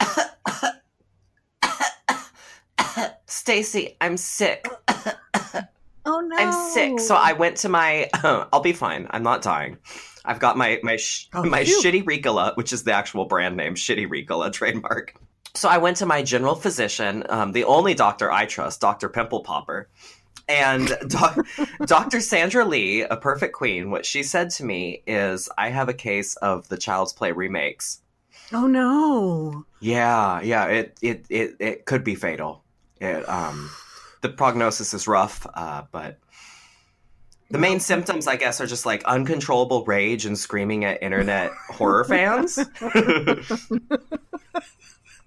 Stacy, I'm sick. Oh no! I'm sick, so I went to my. I'll be fine. I'm not dying. I've got my my sh- Oh, my phew. shitty Ricola, which is the actual brand name, shitty Ricola trademark. So I went to my general physician, um, the only doctor I trust, Doctor Pimple Popper, and doc- Doctor Sandra Lee, a perfect queen. What she said to me is, "I have a case of the Child's Play remakes." Oh no! Yeah, yeah, it it it, it could be fatal. It um the prognosis is rough, uh, but the main symptoms, I guess, are just like uncontrollable rage and screaming at internet horror fans.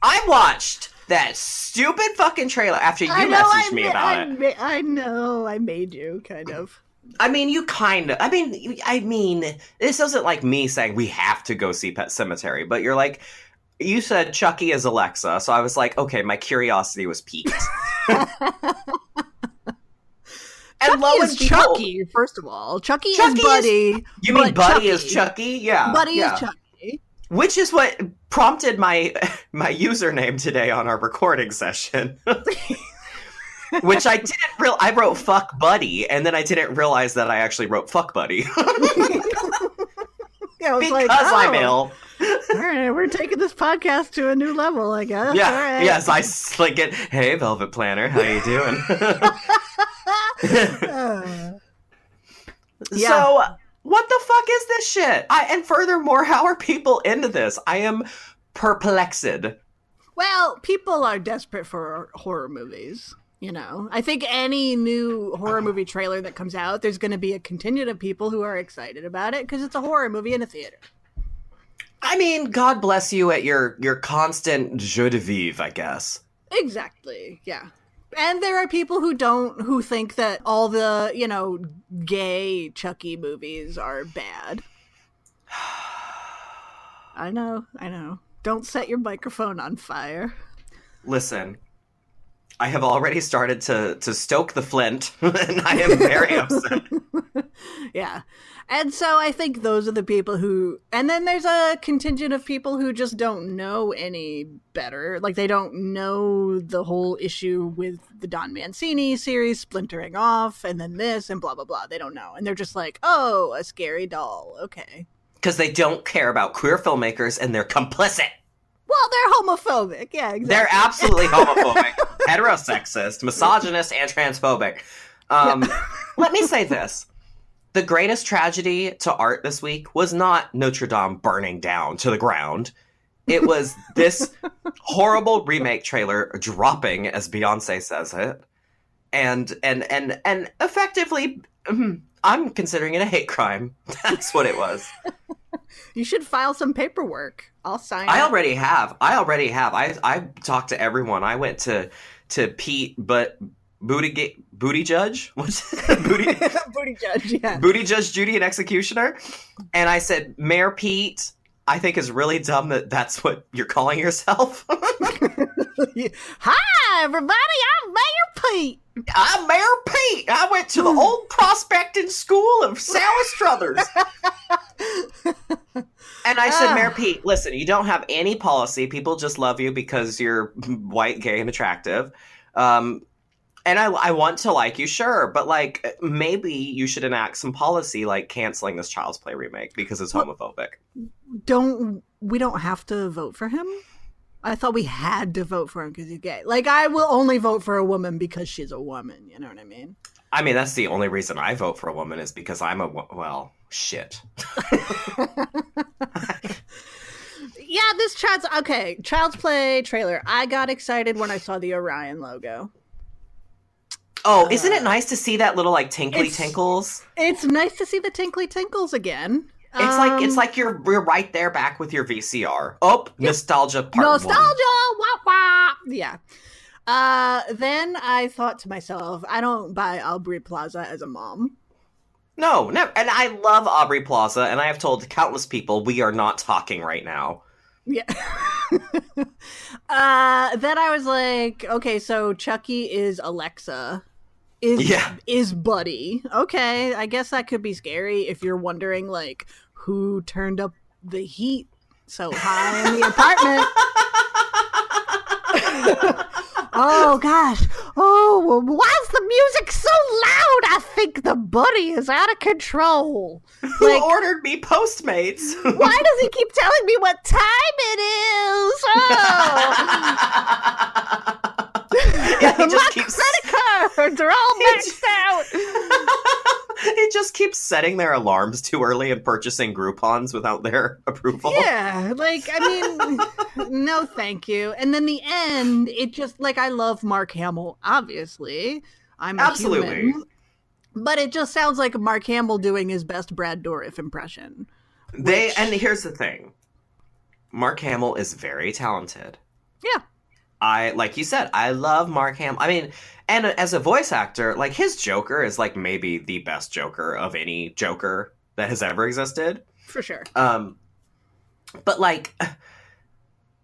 I watched that stupid fucking trailer after you I know, messaged I me ma- about I it. ma- I know, I made you kind of. I mean, you kind of. I mean, I mean, this isn't like me saying we have to go see Pet Sematary, but you're like, you said Chucky is Alexa, so I was like, okay, my curiosity was piqued. and Chucky lo is and Chucky, first of all. Chucky, Chucky is is- Buddy. You mean Buddy is Chucky. Chucky? Yeah, Buddy yeah. is Chucky. Which is what prompted my my username today on our recording session. Which I didn't real I wrote fuck buddy and then I didn't realize that I actually wrote fuck buddy Yeah, I was because like, I'm oh, ill. All right, we're taking this podcast to a new level, I guess. Yeah. Right. Yes, I like it. Hey, Velvet Planner, how you doing? Uh, Yeah. So, what the fuck is this shit? I and furthermore, how are people into this? I am perplexed. well, people are desperate for horror movies. You know, I think any new horror movie trailer that comes out, there's going to be a contingent of people who are excited about it because it's a horror movie in a theater. I mean, God bless you at your your constant jeu de vivre, I guess. Exactly. Yeah. And there are people who don't who think that all the, you know, gay Chucky movies are bad. I know, I know. Don't set your microphone on fire. Listen, I have already started to to stoke the flint, and I am very upset. Yeah. And so I think those are the people who and then there's a contingent of people who just don't know any better. Like they don't know the whole issue with the Don Mancini series splintering off and then this and blah blah blah. They don't know. And they're just like, "Oh, a scary doll. Okay." Because they don't care about queer filmmakers and they're complicit. Well, they're homophobic. Yeah, exactly. They're absolutely homophobic, heterosexist, misogynist, and transphobic. Um, Let me say this. The greatest tragedy to art this week was not Notre Dame burning down to the ground. It was this horrible remake trailer dropping, as Beyonce says it, and and and and effectively, I'm considering it a hate crime. That's what it was. You should file some paperwork. I'll sign I already have. I already have. I I talked to everyone. I went to to Pete, but booty booty judge, what's booty booty judge, yeah. booty judge Judy and executioner, and I said Mayor Pete. I think is really dumb that that's what you're calling yourself. Hi, everybody. I'm Mayor Pete. I'm Mayor Pete. I went to the old prospecting school of Sally Struthers. And I said, Ah. Mayor Pete, listen, you don't have any policy. People just love you because you're white, gay, and attractive. Um, and I, I want to like you, sure, but like maybe you should enact some policy like canceling this Child's Play remake because it's homophobic. Don't we don't have to vote for him? I thought we had to vote for him because he's gay. Like I will only vote for a woman because she's a woman. You know what I mean? I mean, that's the only reason I vote for a woman is because I'm a well, shit. Yeah, this child's okay. Child's Play trailer. I got excited when I saw the Orion logo. Oh, isn't it uh, nice to see that little like tinkly It's- tinkles? It's nice to see the tinkly tinkles again. It's like it's Um, like you're you're right there back with your VCR. Oh, nostalgia part nostalgia. one. Wah, wah. Yeah. Uh, then I thought to myself, I don't buy Aubrey Plaza as a mom. No, no, and I love Aubrey Plaza, and I have told countless people we are not talking right now. Yeah. uh, then I was like, okay, so Chucky is Alexa. Is Yeah. is Buddy. Okay, I guess that could be scary if you're wondering like who turned up the heat so high in the apartment. oh gosh. Oh, why's the music so loud? I think the buddy is out of control. Who Like- ordered me Postmates? Why does he keep telling me what time it is? Oh, yeah, he my just keeps credit cards are all maxed out. he just keeps setting their alarms too early and purchasing Groupons without their approval. Yeah, like I mean, no, thank you. And then the end, it just like I love Mark Hamill. Obviously, I'm a Absolutely. human, but it just sounds like Mark Hamill doing his best Brad Dourif impression. They Which- and here's the thing. Mark Hamill is very talented. Yeah, I like you said, I love Mark Hamill. I mean, and as a voice actor, like his Joker is like maybe the best Joker of any Joker that has ever existed. for sure. Um, but like,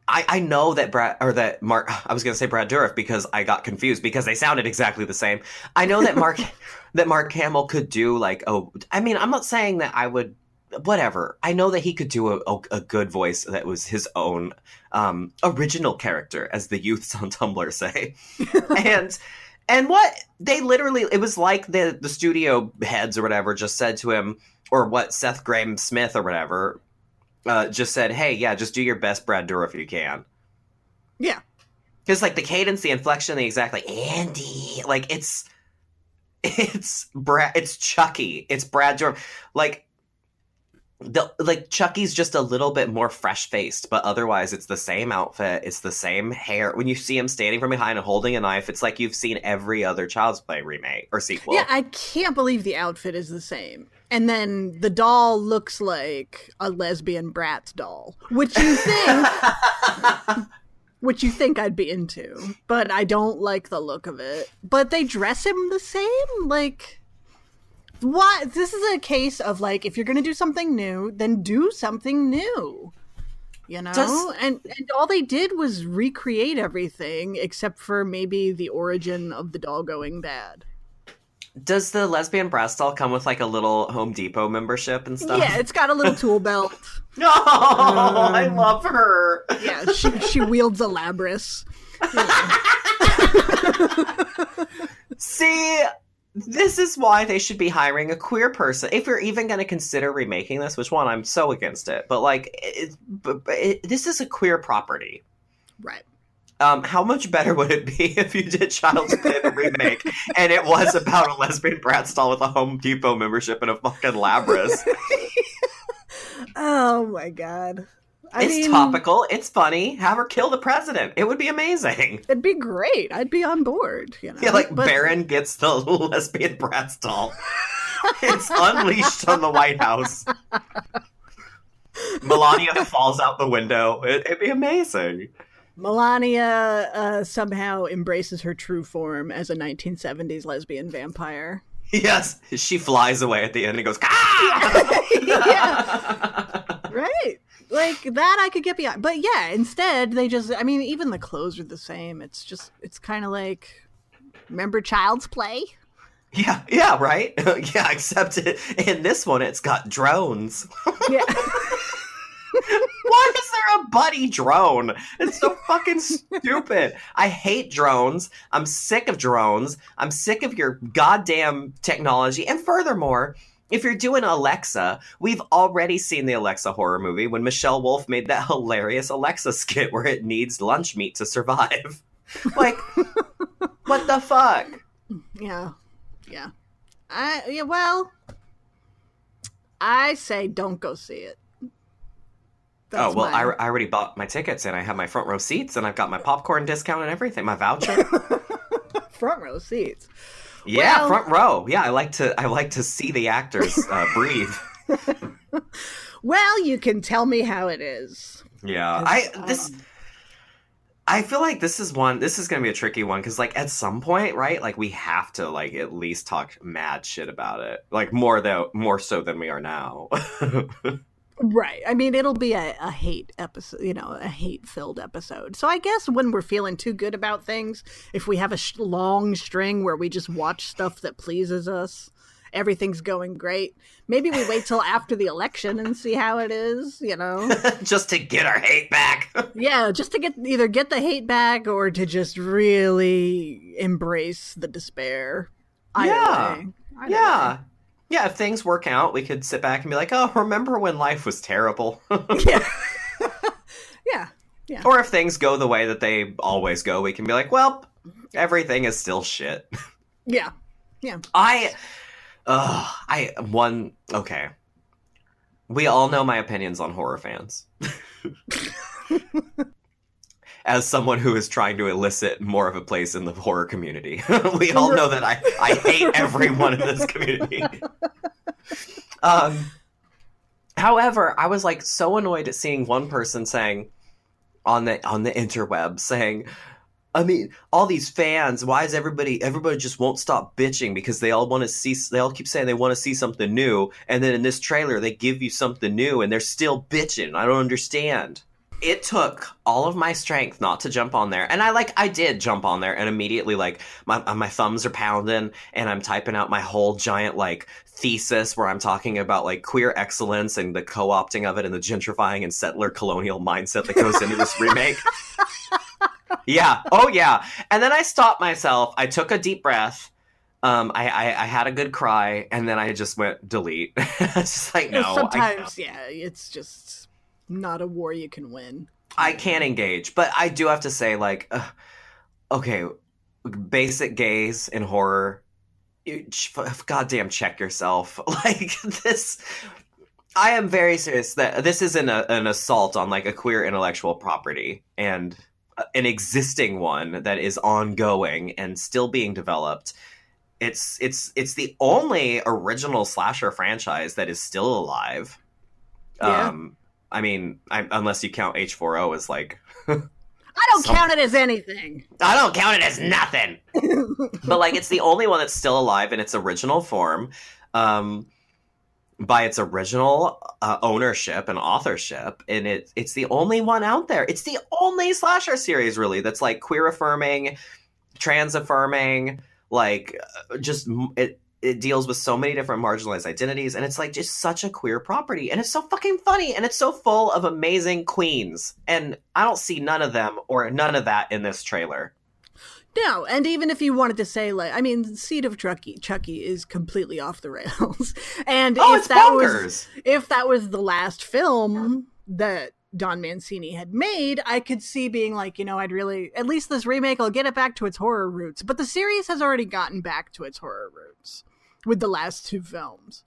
I I know that Brad or that Mark. I was gonna say Brad Dourif because I got confused because they sounded exactly the same. I know that Mark that Mark Hamill could do like oh, I mean, I'm not saying that I would. Whatever. I know that he could do a, a, good voice that was his own um, original character, as the youths on Tumblr say. and and what they literally it was like the the studio heads or whatever just said to him or what Seth Grahame-Smith or whatever uh, just said, "Hey, yeah, just do your best, Brad Dourif, if you can." Yeah. Because like the cadence, the inflection, the exact like Andy, like it's it's Brad, it's Chucky, it's Brad Dourif, like. The, like Chucky's just a little bit more fresh faced, but otherwise it's the same outfit, it's the same hair. When you see him standing from behind and holding a knife, it's like you've seen every other Child's Play remake or sequel. Yeah, I can't believe the outfit is the same. And then the doll looks like a lesbian Bratz doll, which you think which you think I'd be into, but I don't like the look of it. But they dress him the same, like why this is a case of like if you're going to do something new, then do something new. You know? Does- and and all they did was recreate everything except for maybe the origin of the doll going bad. Does the lesbian breast doll come with like a little Home Depot membership and stuff? Yeah, it's got a little tool belt. No, I Um, love her. Yeah, she she wields a labrys. See, this is why they should be hiring a queer person. If you're even going to consider remaking this, which one I'm so against it, but like, it, but, but it, this is a queer property. Right. Um, how much better would it be if you did Child's Play the remake and it was about a lesbian brat doll with a Home Depot membership and a fucking labrys? Oh my god. I it's mean, topical. It's funny. Have her kill the president. It would be amazing. It'd be great. I'd be on board. You know. Yeah, like But- Barron gets the lesbian Bratz doll. it's unleashed on the White House. Melania falls out the window. It, it'd be amazing. Melania uh, somehow embraces her true form as a 1970s lesbian vampire. Yes, she flies away at the end and goes, ah! yeah, right. Like that, I could get behind. But yeah, instead they just. I mean, even the clothes are the same. It's just. It's kind of like. Remember Child's Play? yeah, yeah, right? yeah, except it, in this one, it's got drones. Yeah. Why is there a buddy drone? It's so fucking stupid. I hate drones. I'm sick of drones. I'm sick of your goddamn technology. And furthermore, if you're doing Alexa, we've already seen the Alexa horror movie when Michelle Wolf made that hilarious Alexa skit where it needs lunch meat to survive. Like, what the fuck? Yeah. Yeah. I yeah, well I say don't go see it. oh, well, my- I, I already bought my tickets and I have my front row seats and I've got my popcorn discount and everything, my voucher. front row seats. Yeah, Well- front row. Yeah, I like to I like to see the actors uh, breathe. Well, you can tell me how it is. Yeah, I this um, I feel like this is one. This is going to be a tricky one because, like, at some point, right? Like, we have to like at least talk mad shit about it. Like more though, more so than we are now. Right. I mean, it'll be a, a hate episode, you know, a hate filled episode. So I guess when we're feeling too good about things, if we have a sh- long string where we just watch stuff that pleases us, everything's going great, maybe we wait till after the election and see how it is, you know? Just to get our hate back. yeah, just to get either get the hate back or to just really embrace the despair. Either Yeah. way. Yeah. Yeah, if things work out, we could sit back and be like, "Oh, remember when life was terrible?" way. Yeah. Yeah. or if things go the way that they always go, we can be like, "Well, everything is still shit." Yeah. Yeah. I, uh, I one okay. We all know my opinions on horror fans. As someone who is trying to elicit more of a place in the horror community, we all know that I, I hate everyone in this community. um, however, I was like so annoyed at seeing one person saying on the on the interweb saying, I mean, all these fans. Why is everybody? Everybody just won't stop bitching because they all want to see. They all keep saying they want to see something new, and then in this trailer they give you something new, and they're still bitching. I don't understand. It took all of my strength not to jump on there, and I like I did jump on there, and immediately like my my thumbs are pounding, and I'm typing out my whole giant like thesis where I'm talking about like queer excellence and the co-opting of it and the gentrifying and settler colonial mindset that goes into this remake. yeah. Oh, yeah. And then I stopped myself. I took a deep breath. Um, I, I, I had a good cry, and then I just went delete. it's just like no, Sometimes, yeah, it's just not a war you can win. I can't engage. But I do have to say, like, uh, okay, basic gaze in horror. Goddamn, check yourself. Like this. I am very serious that this isn't a, an assault on like a queer intellectual property and uh, an existing one that is ongoing and still being developed. It's it's it's the only original slasher franchise that is still alive. Yeah. Um, I mean, I, unless you count H4O as like I don't Some- count it as anything. I don't count it as nothing. but like it's the only one that's still alive in its original form. Um by its original uh, ownership and authorship and it it's the only one out there. It's the only slasher series really that's like queer affirming, trans affirming, like uh, just it it deals with so many different marginalized identities and it's like just such a queer property and it's so fucking funny and it's so full of amazing queens and I don't see none of them or none of that in this trailer. No, and even if you wanted to say like, I mean, Seed of Chucky, Chucky is completely off the rails. And Oh, if it's that bonkers. was if that was the last film that Don Mancini had made, I could see being like, you know, I'd really at least this remake will get it back to its horror roots. But the series has already gotten back to its horror roots with the last two films.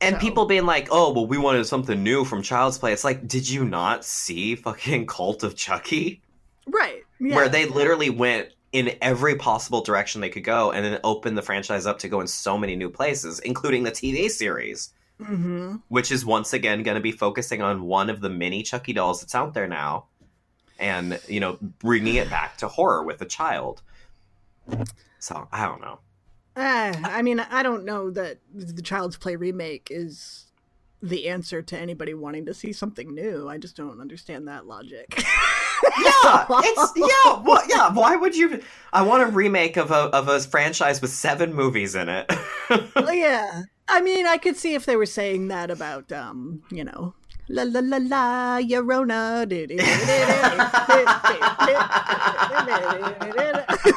And So- people being like, "Oh, well, we wanted something new from Child's Play." It's like, did you not see fucking Cult of Chucky, Right. Yeah. where they literally went in every possible direction they could go, and then opened the franchise up to go in so many new places, including the TV series, hmm which is once again going to be focusing on one of the many Chucky dolls that's out there now, and you know, bringing it back to horror with a child. So I don't know. Uh, I mean, I don't know that the Child's Play remake is the answer to anybody wanting to see something new. I just don't understand that logic. Yeah, it's yeah, well, yeah. Why would you? I want a remake of a of a franchise with seven movies in it. yeah. I mean, I could see if they were saying that about, um, you know, la la la la, Llorona.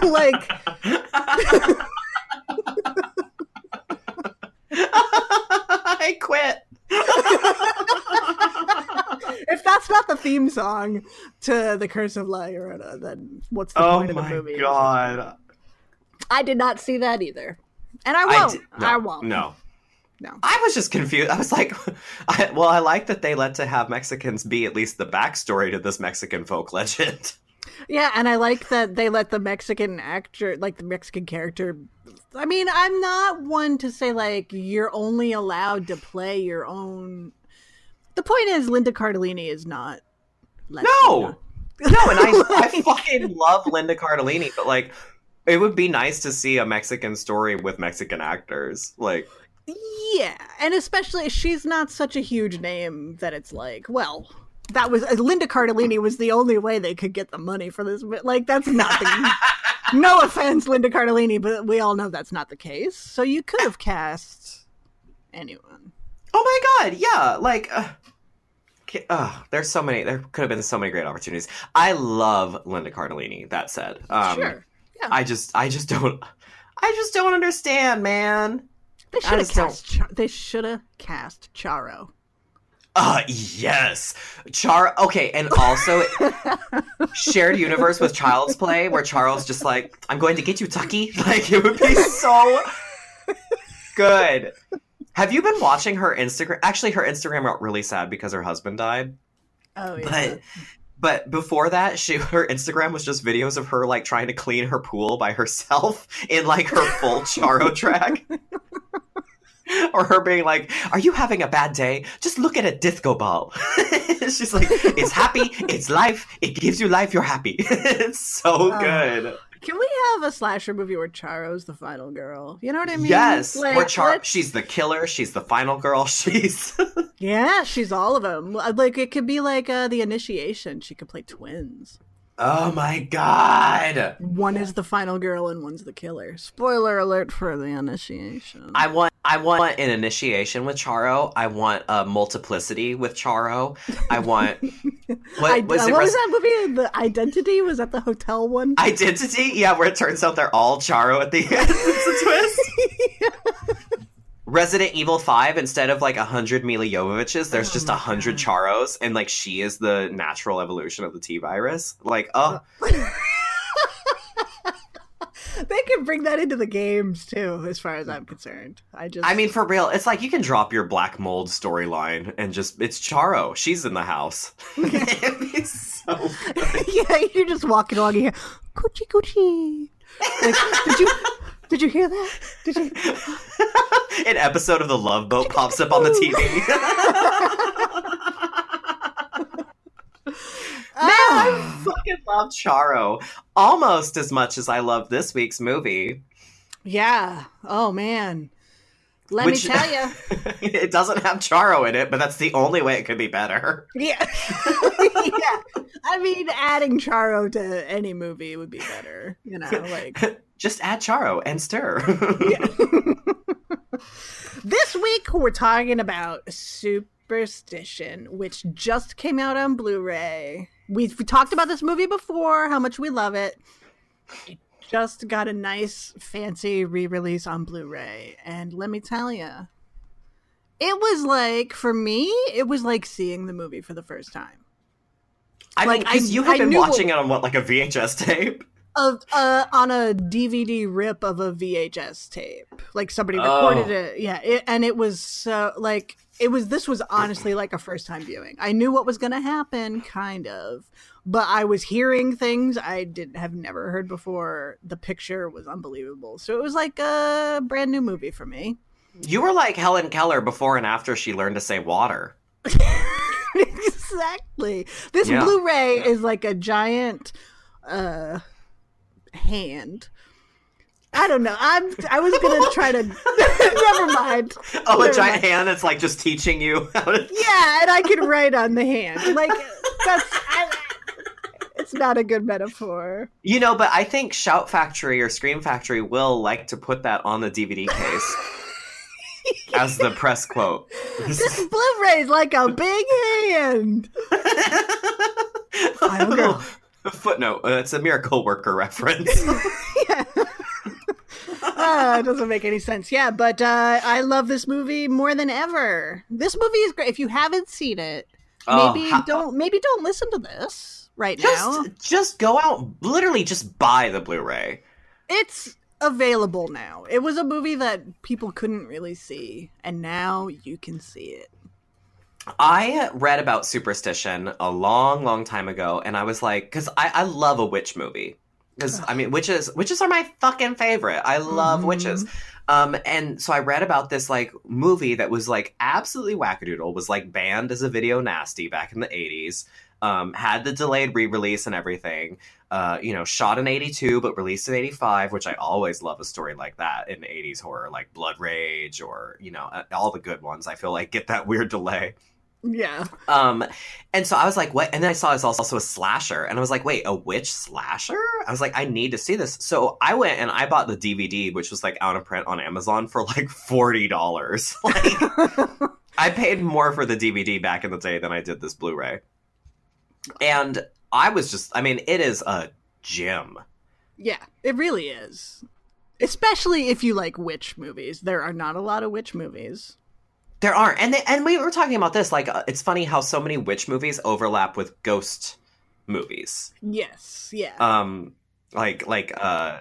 like, I quit. if that's not the theme song to The Curse of La Llorona, then what's the Oh point of the movie? Oh my movie? god! I did not see that either. And I I won't. di- I, no, won't. No, No. I was just confused. I was like, I, well, I like that they let to have Mexicans be at least the backstory to this Mexican folk legend. Yeah, and I like that they let the Mexican actor, like the Mexican character. I mean, I'm not one to say like you're only allowed to play your own. The point is, Linda Cardellini is not. Latina. No, no, and I, I fucking love Linda Cardellini, but like, it would be nice to see a Mexican story with Mexican actors, like. Yeah, and especially she's not such a huge name that it's like, well, that was uh, Linda Cardellini was the only way they could get the money for this. Like that's nothing. no offense, Linda Cardellini, but we all know that's not the case. So you could have cast anyone. Oh my god, yeah, like. Uh... Uh, there's so many. There could have been so many great opportunities. I love Linda Cardellini. That said, um, sure. Yeah. I just, I just don't, I just don't understand, man. They should have cast. Char- they should have cast Charo. Uh yes. Char okay, and also shared universe with Child's Play where Charles just like, I'm going to get you Tucky. Like it would be so good. Have you been watching her Instagram? Actually, her Instagram got really sad because her husband died. Oh yeah. But but before that, she her Instagram was just videos of her like trying to clean her pool by herself in like her full Charo track. or her being like, "Are you having a bad day? Just look at a disco ball." She's like, "It's happy. It's life. It gives you life. You're happy." it's so uh, good. Can we have a slasher movie where Charo's the final girl? You know what I mean? Yes. Like, where Char, let's... she's the killer. She's the final girl. She's yeah, she's all of them. Like it could be like uh, the initiation. She could play twins. Oh my god! One is the final girl and one's the killer. Spoiler alert for the initiation. I want I want an initiation with Charo. I want a multiplicity with Charo. I want what, I, was, what was that movie? The Identity was that the hotel one? Identity, yeah, where it turns out they're all Charo at the end. it's a twist. Resident Evil 5, instead of like a hundred Milla Jovoviches, there's oh just a hundred Charos, and like she is the natural evolution of the T virus. Like, oh. they can bring that into the games too, as far as I'm concerned. I just I mean for real, it's like you can drop your black mold storyline and just it's Charo. She's in the house. so yeah, you're just walking along here. Coochie coochie. Like, did you did you hear that? Did you? An episode of The Love Boat pops up on the TV. Man, I ah. fucking love Charo almost as much as I love this week's movie. Yeah. Oh man. Let Which, me tell you, it doesn't have Charo in it, but that's the only way it could be better. Yeah, yeah. I mean, adding Charo to any movie would be better. You know, like just add Charo and stir. this week we're talking about Superstition, which just came out on Blu-ray. We've we talked about this movie before, how much we love it. It just got a nice, fancy re-release on Blu-ray, and let me tell you, it was like for me, it was like seeing the movie for the first time. I like, mean, because you have I been watching it on what, like a VHS tape? Of uh, on a DVD rip of a VHS tape, like somebody recorded oh. it. Yeah, it, and it was so like it was. This was honestly like a first time viewing. I knew what was going to happen, kind of, but I was hearing things I didn't have never heard before. The picture was unbelievable, so it was like a brand new movie for me. You were like Helen Keller before and after she learned to say water. exactly. This yeah. Blu-ray yeah. is like a giant uh hand. I don't know. I'm. I was gonna try to. never mind. Oh, never a giant mind. hand that's like just teaching you how to. Yeah, and I can write on the hand. Like that's. I, it's not a good metaphor. You know, but I think Shout Factory or Scream Factory will like to put that on the DVD case. as the press quote. This Blu-ray's like a big hand. Footnote: uh, It's a miracle worker reference. yeah. Uh, it doesn't make any sense. Yeah, but uh, I love this movie more than ever. This movie is great. If you haven't seen it, oh, maybe don't maybe don't listen to this right just, now. Just go out, literally, just buy the Blu-ray. It's available now. It was a movie that people couldn't really see, and now you can see it. I read about superstition a long, long time ago, and I was like, because I, I love a witch movie. Because I mean, witches witches are my fucking favorite. I love Mhm. witches. Um, and so I read about this like movie that was like absolutely wackadoodle. Was like banned as a video nasty back in the eighties. Um, had the delayed re-release and everything. Uh, you know, shot in '82 but released in '85, which I always love a story like that in '80s horror, like Blood Rage or you know all the good ones. I feel like get that weird delay. Yeah. Um, and so I was like, what? And then I saw it's also a slasher, and I was like, wait, a witch slasher? I was like, I need to see this. So I went and I bought the DVD, which was like out of print on Amazon for like forty dollars. Like, I paid more for the DVD back in the day than I did this Blu-ray, and I was just, I mean, it is a gem. yeah, it really is. Especially if you like witch movies. There are not a lot of witch movies. There aren't, and they, and we were talking about this. Like, uh, it's funny how so many witch movies overlap with ghost movies. Yes, yeah. um like like uh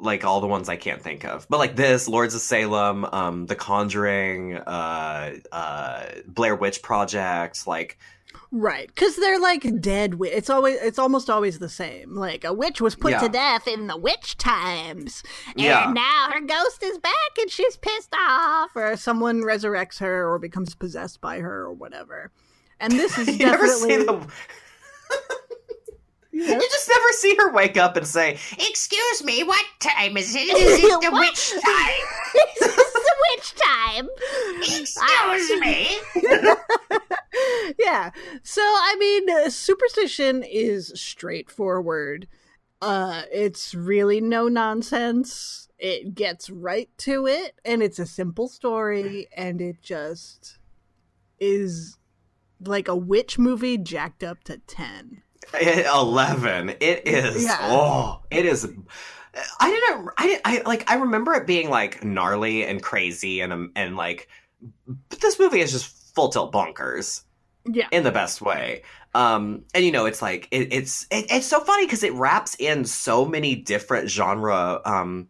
like all the ones I can't think of. But like this, Lords of Salem, um, The Conjuring, uh, uh, Blair Witch Project, like Right, because they're like dead. Wi- it's always, it's almost always the same. Like a witch was put Yeah. to death in the witch times, and Yeah. now her ghost is back and she's pissed off, or someone resurrects her or becomes possessed by her or whatever. And this is you never definitely the. You just never see her wake up and say, Excuse me, what time is it? Is it the witch time? This is the witch time. Excuse me. yeah. So I mean, superstition is straightforward. Uh, it's really no nonsense. It gets right to it, and it's a simple story, and it just is like a witch movie jacked up to ten. eleven. It is. Yeah. Oh, it is. I didn't. I, I like. I remember it being like gnarly and crazy and um, and like. But this movie is just full tilt bonkers. Yeah. in the best way. Um, and you know, it's like it, it's it, it's so funny because it wraps in so many different genre um,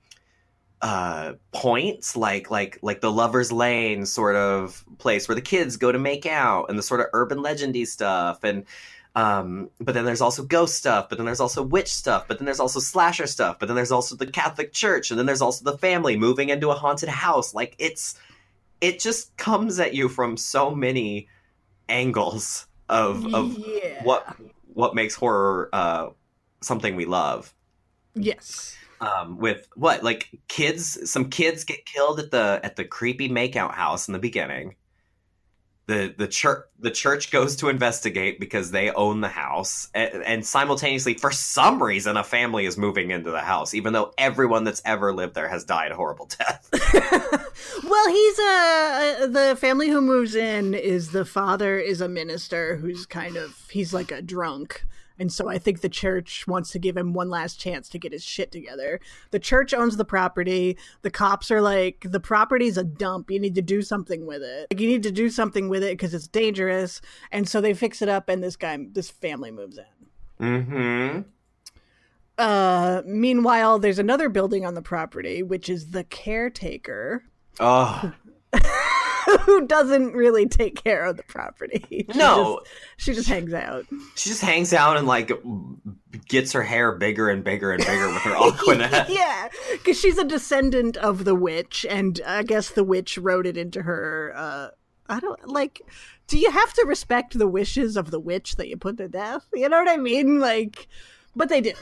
uh, points, like like like the lovers' lane sort of place where the kids go to make out, and the sort of urban legendy stuff, and um, but then there's also ghost stuff, but then there's also witch stuff, but then there's also slasher stuff, but then there's also the Catholic Church, and then there's also the family moving into a haunted house. Like it's it just comes at you from so many angles of of yeah. what what makes horror uh something we love Yes. um with what like kids some kids get killed at the at the creepy makeout house in the beginning the the church the church goes to investigate because they own the house and, and simultaneously for some reason a family is moving into the house even though everyone that's ever lived there has died a horrible death well, he's a the family who moves in is the father is a minister who's kind of he's like a drunk. And so I think the church wants to give him one last chance to get his shit together. The church owns the property. The cops are like, the property's a dump. You need to do something with it. Like, you need to do something with it because it's dangerous. And so they fix it up, and this guy, this family moves in. mm-hmm Uh, meanwhile, there's another building on the property, which is the caretaker, oh who doesn't really take care of the property. She no just- she just hangs out. She just hangs out and like gets her hair bigger and bigger and bigger with her Aqua Net. yeah, because she's a descendant of the witch, and I guess the witch wrote it into her. Uh, I don't like. Do you have to respect the wishes of the witch that you put to death? You know what I mean? Like, but they do.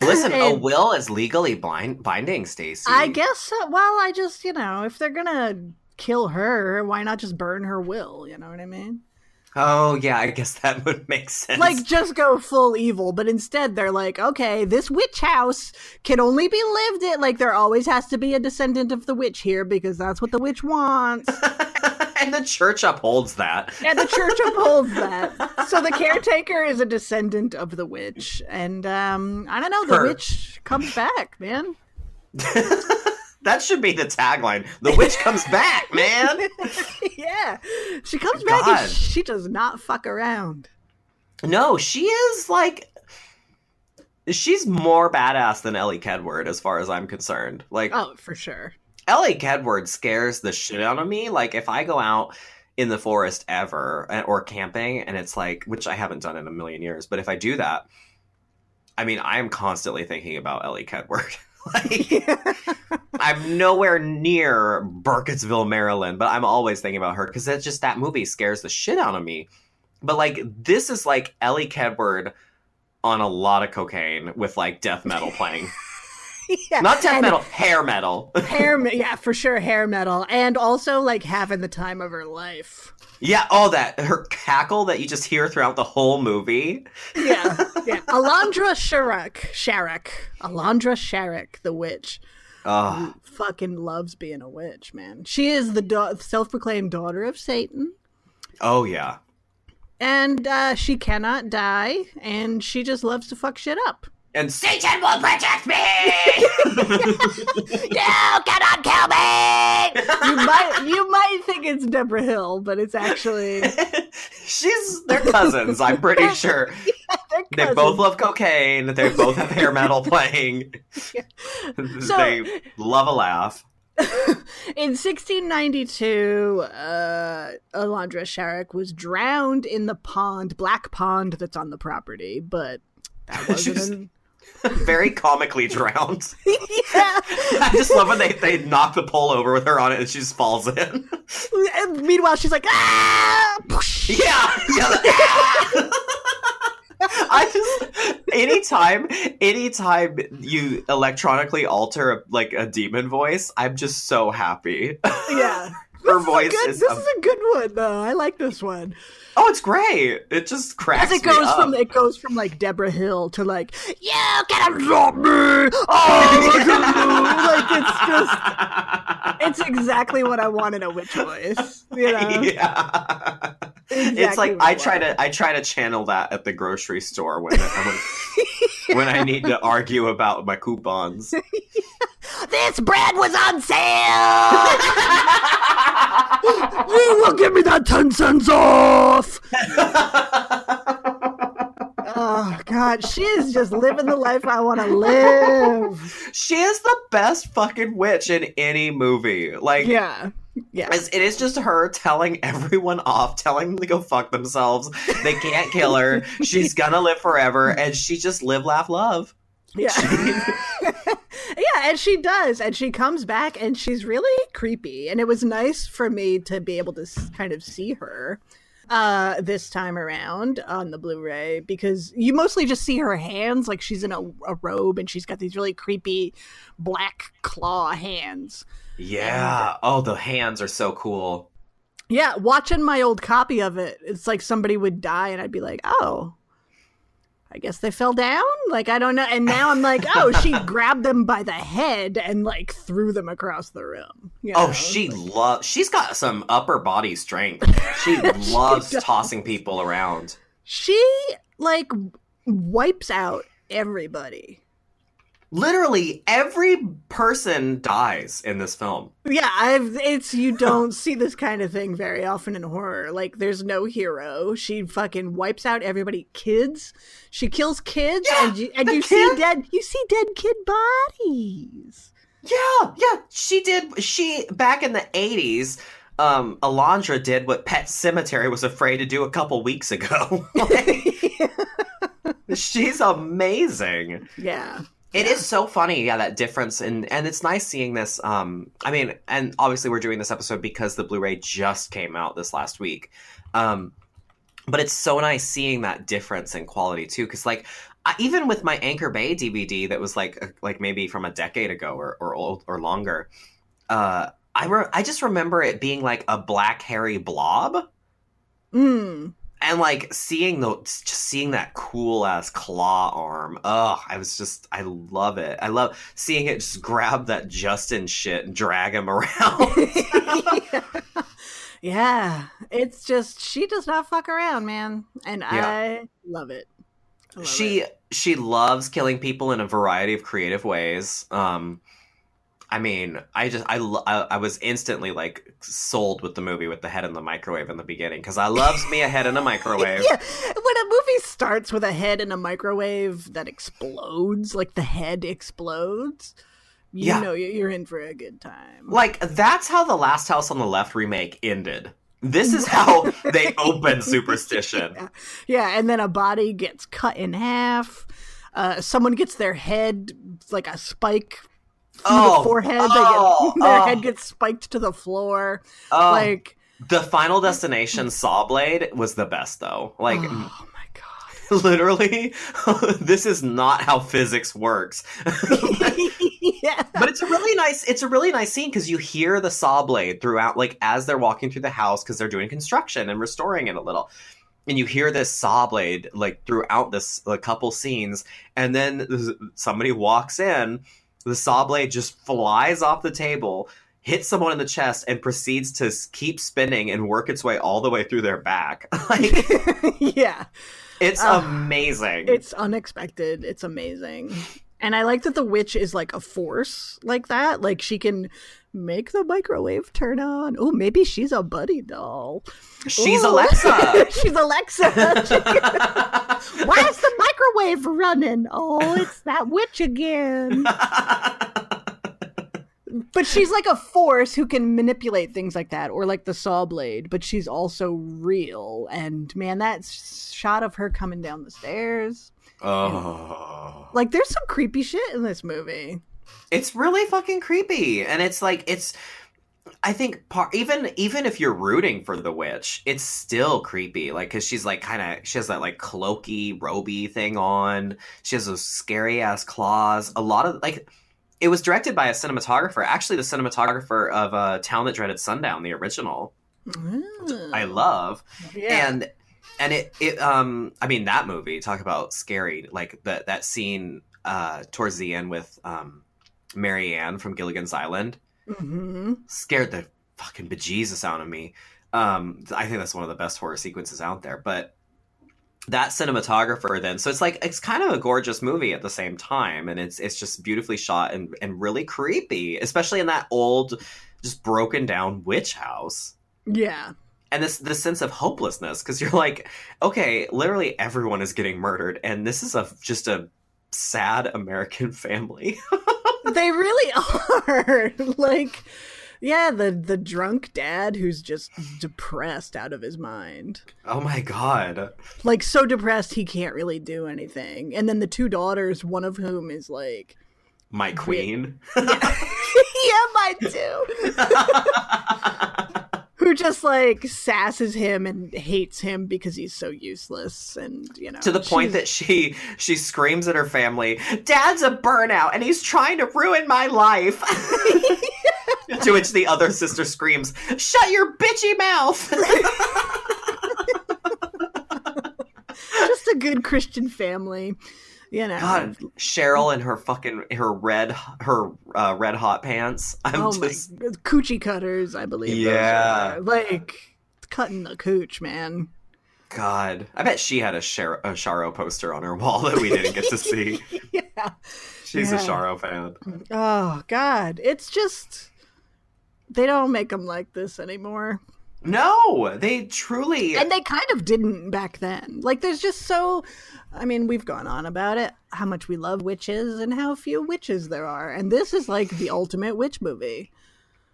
Listen, a will is legally blind binding, Stacy. I guess. Well, I just you know, if they're gonna kill her, why not just burn her will? You know what I mean? Oh yeah, I guess that would make sense. like just go full evil but instead they're like okay this witch house can only be lived in like there always has to be a descendant of the witch here because that's what the witch wants and the church upholds that. and the church upholds that so the caretaker is a descendant of the witch and um i don't know the Her. witch comes back man that should be the tagline. The witch comes back, man. yeah she comes back God. and she does not fuck around No, she is like she's more badass than Elly Kedward as far as I'm concerned. Like oh for sure Elly Kedward scares the shit out of me. Like if I go out in the forest ever uh, or camping and it's like which I haven't done in a million years, but if I do that, I mean, I am constantly thinking about Elly Kedward. like I'm nowhere near Burkittsville, Maryland, but I'm always thinking about her because that's just that movie scares the shit out of me. But like this is like Elly Kedward on a lot of cocaine with like death metal playing. yeah. Not death And metal, hair metal. hair yeah for sure hair metal. And also like having the time of her life. Yeah, all that. Her cackle that you just hear throughout the whole movie. yeah yeah. Elondra Sharack Sharack. Elondra Sharack the witch. Oh, fucking loves being a witch man. She is the da- self-proclaimed daughter of satan. Oh yeah. and uh, she cannot die and she just loves to fuck shit up And Satan will protect me! you cannot kill me! you might you might think it's deborah hill but it's actually she's they're cousins, I'm pretty sure. they're They both love cocaine. They both have hair metal playing. So- they love a laugh. In 1692, uh, Elondra Sharack was drowned in the pond, Black Pond, that's on the property, but that wasn't. Very comically drowned. yeah. I just love when they, they knock the pole over with her on it and she just falls in. And meanwhile, she's like, ah! Yeah, yeah. I just anytime anytime you electronically alter like a demon voice, I'm just so happy. yeah. Her This is voice good- is This am- is a good one, though. I like this one. Oh, it's great. It just cracks As it goes from it goes from like Deborah Hill to like You cannot stop me. Oh, like it's just it's exactly what I want in a witch voice. You know? yeah. it's like I try to I try to channel that at the grocery store when when, when I need to argue about my coupons. This bread was on sale! You will give me that 10 cents off! Oh, God. She is just living the life I want to live. she is the best fucking witch in any movie. Like Yeah. Yeah. It's- just her telling everyone off, telling them to go fuck themselves. They can't kill her. She's gonna live forever, and she just live, laugh, love. Yeah. yeah, and she does. And she comes back and she's really creepy. And it was nice for me to be able to kind of see her uh this time around on the blu-ray because you mostly just see her hands like she's in a, a robe and she's got these really creepy black claw hands Yeah. Oh, the hands are so cool. yeah watching my old copy of it it's like somebody would die and i'd be like oh i guess they fell down like i don't know and now i'm like oh she grabbed them by the head and like threw them across the room you Oh, know? she loves. She's got some upper body strength. She loves tossing people around. she like wipes out everybody Literally every person dies in this film. yeah i've it's you don't see this kind of thing very often in horror like there's no hero she fucking wipes out everybody kids she kills kids Yeah, and you, and you kid- see dead you see dead kid bodies Yeah, yeah. She did. She back in the eighties. Um, Elondra did what Pet Sematary was afraid to do a couple weeks ago. She's amazing. yeah It is so funny, yeah, that difference, and and it's nice seeing this. Um, I mean, and obviously we're doing this episode because the Blu-ray just came out this last week. Um, but it's so nice seeing that difference in quality too, because like I, even with my Anchor Bay DVD that was like like maybe from a decade ago or or old or longer, uh, I re- I just remember it being like a black hairy blob mm. And like seeing the just seeing that cool ass claw arm ugh i was just i love it. I love seeing it just grab that justin shit and drag him around. Yeah. It's just she does not fuck around man. And Yeah. i love it. I love she it. she loves killing people in a variety of creative ways. Um i mean i just i i, was instantly like sold with the movie with the head in the microwave in the beginning because i loves me a head in a microwave yeah when a movie starts with a head in a microwave that explodes like the head explodes you Yeah. know you- you're in for a good time like that's how the last house on the left remake ended This is how they open superstition. Yeah, and then a body gets cut in half. Uh, someone gets their head like a spike Oh, the forehead. oh, get, their oh. head gets spiked to the floor. Oh, like, the Final Destination Saw Blade was the best, though. Like, oh my god. literally, this is not how physics works. yeah. but it's a really nice it's a really nice scene because you hear the saw blade throughout like as they're walking through the house because they're doing construction and restoring it a little and you hear this saw blade like throughout this a couple scenes and then somebody walks in the saw blade just flies off the table hits someone in the chest and proceeds to keep spinning and work its way all the way through their back like yeah. it's Ugh. amazing It's unexpected. It's amazing. And I like that the witch is like a force like that. Like she can make the microwave turn on. Oh, maybe she's a buddy doll. she's Ooh. alexa she's Alexa. Why is the microwave running? Oh, it's that witch again. But she's like a force who can manipulate things like that, or like the saw blade, but she's also real. And man, that shot of her coming down the stairs. oh Like, there's some creepy shit in this movie. It's really fucking creepy. And it's like it's i think part even even if you're rooting for the witch it's still creepy. Like because she's like kind of she has that like cloaky roby thing on. She has those scary ass claws. A lot of like it was directed by a cinematographer actually the cinematographer of uh town that dreaded sundown the original i love. Yeah. and and it it um i mean that movie talk about scary like that that scene uh towards the end with um mary ann from gilligan's island. Hmm scared the fucking bejesus out of me. Um i think that's one of the best horror sequences out there but that cinematographer then so it's like it's kind of a gorgeous movie at the same time and it's it's just beautifully shot and and really creepy especially in that old just broken down witch house. Yeah. and this this sense of hopelessness because you're like okay literally everyone is getting murdered and this is a just a sad american family they really are. like, yeah, the the drunk dad who's just depressed out of his mind. oh my god Like so depressed he can't really do anything. And then the two daughters, one of whom is like my queen Yeah, mine too. Who just like sasses him and hates him because he's so useless and you know to the point that she she screams at her family dad's a burnout and he's trying to ruin my life to which the other sister screams shut your bitchy mouth just a good Christian family. You know. god cheryl and her fucking her red her uh, red hot pants i'm oh just my coochie cutters, I believe. Yeah. like cutting the cooch, man. God, I bet she had a, Shar- a Charo poster on her wall that we didn't get to see. yeah. She's a Yeah. Charo fan. Oh God, it's just they don't make them like this anymore. No, they truly. And they kind of didn't back then. Like, there's just so. I mean, we've gone on about it, how much we love witches and how few witches there are. And this is like the ultimate witch movie.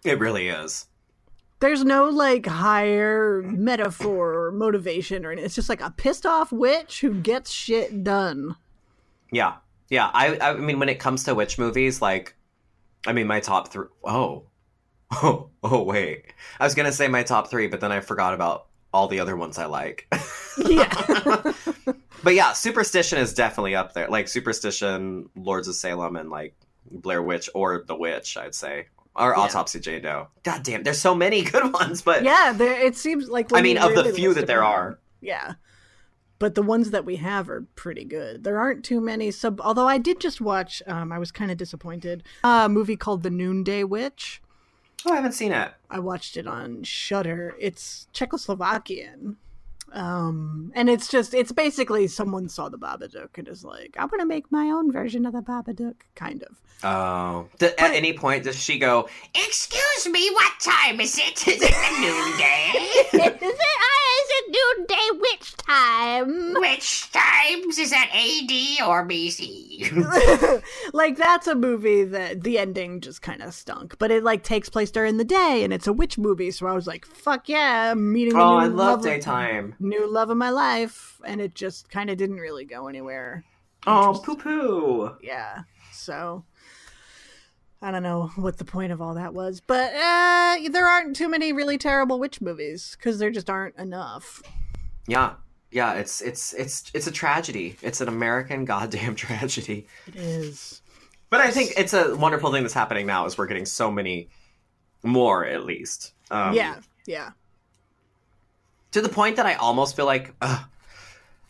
It really is. There's no like higher metaphor or motivation or anything. It's just like a pissed off witch who gets shit done. Yeah, yeah. I, I mean, when it comes to witch movies, like, I mean, my top three. Oh, oh, oh, wait. I was gonna say my top three, but then I forgot about all the other ones I like. Yeah. but yeah, Superstition is definitely up there. Like Superstition, Lords of Salem, and like Blair Witch or The Witch, I'd say, or Yeah. Autopsy Jane Doe. God damn, there's so many good ones, but yeah, there, it seems like. I mean, of the few that there are. Yeah. But the ones that we have are pretty good. There aren't too many sub. Although I did just watch, um, I was kind of disappointed. a movie called The Noonday Witch. Oh, I haven't seen it. I watched it on Shudder. It's Czechoslovakian. Um, and it's just, it's basically someone saw the Babadook and is like, I'm going to make my own version of the Babadook, kind of. Oh, at any point does she go? Excuse me, what time is it? Is it the noonday? is it, uh, is it Noonday Witch time. Which times is that AD or BC? like that's a movie that the ending just kind of stunk, but it like takes place during the day and it's a witch movie. So I was like, "Fuck yeah, I'm meeting." the Oh, I love daytime. New love of my life, and it just kind of didn't really go anywhere. Oh, poo poo. Yeah, so I don't know what the point of all that was, but uh, there aren't too many really terrible witch movies because there just aren't enough. Yeah, yeah. It's it's it's it's a tragedy. It's an American goddamn tragedy. It is. But I think it's a wonderful thing that's happening now is we're getting so many more at least. Um, yeah, yeah. To the point that I almost feel like, ugh,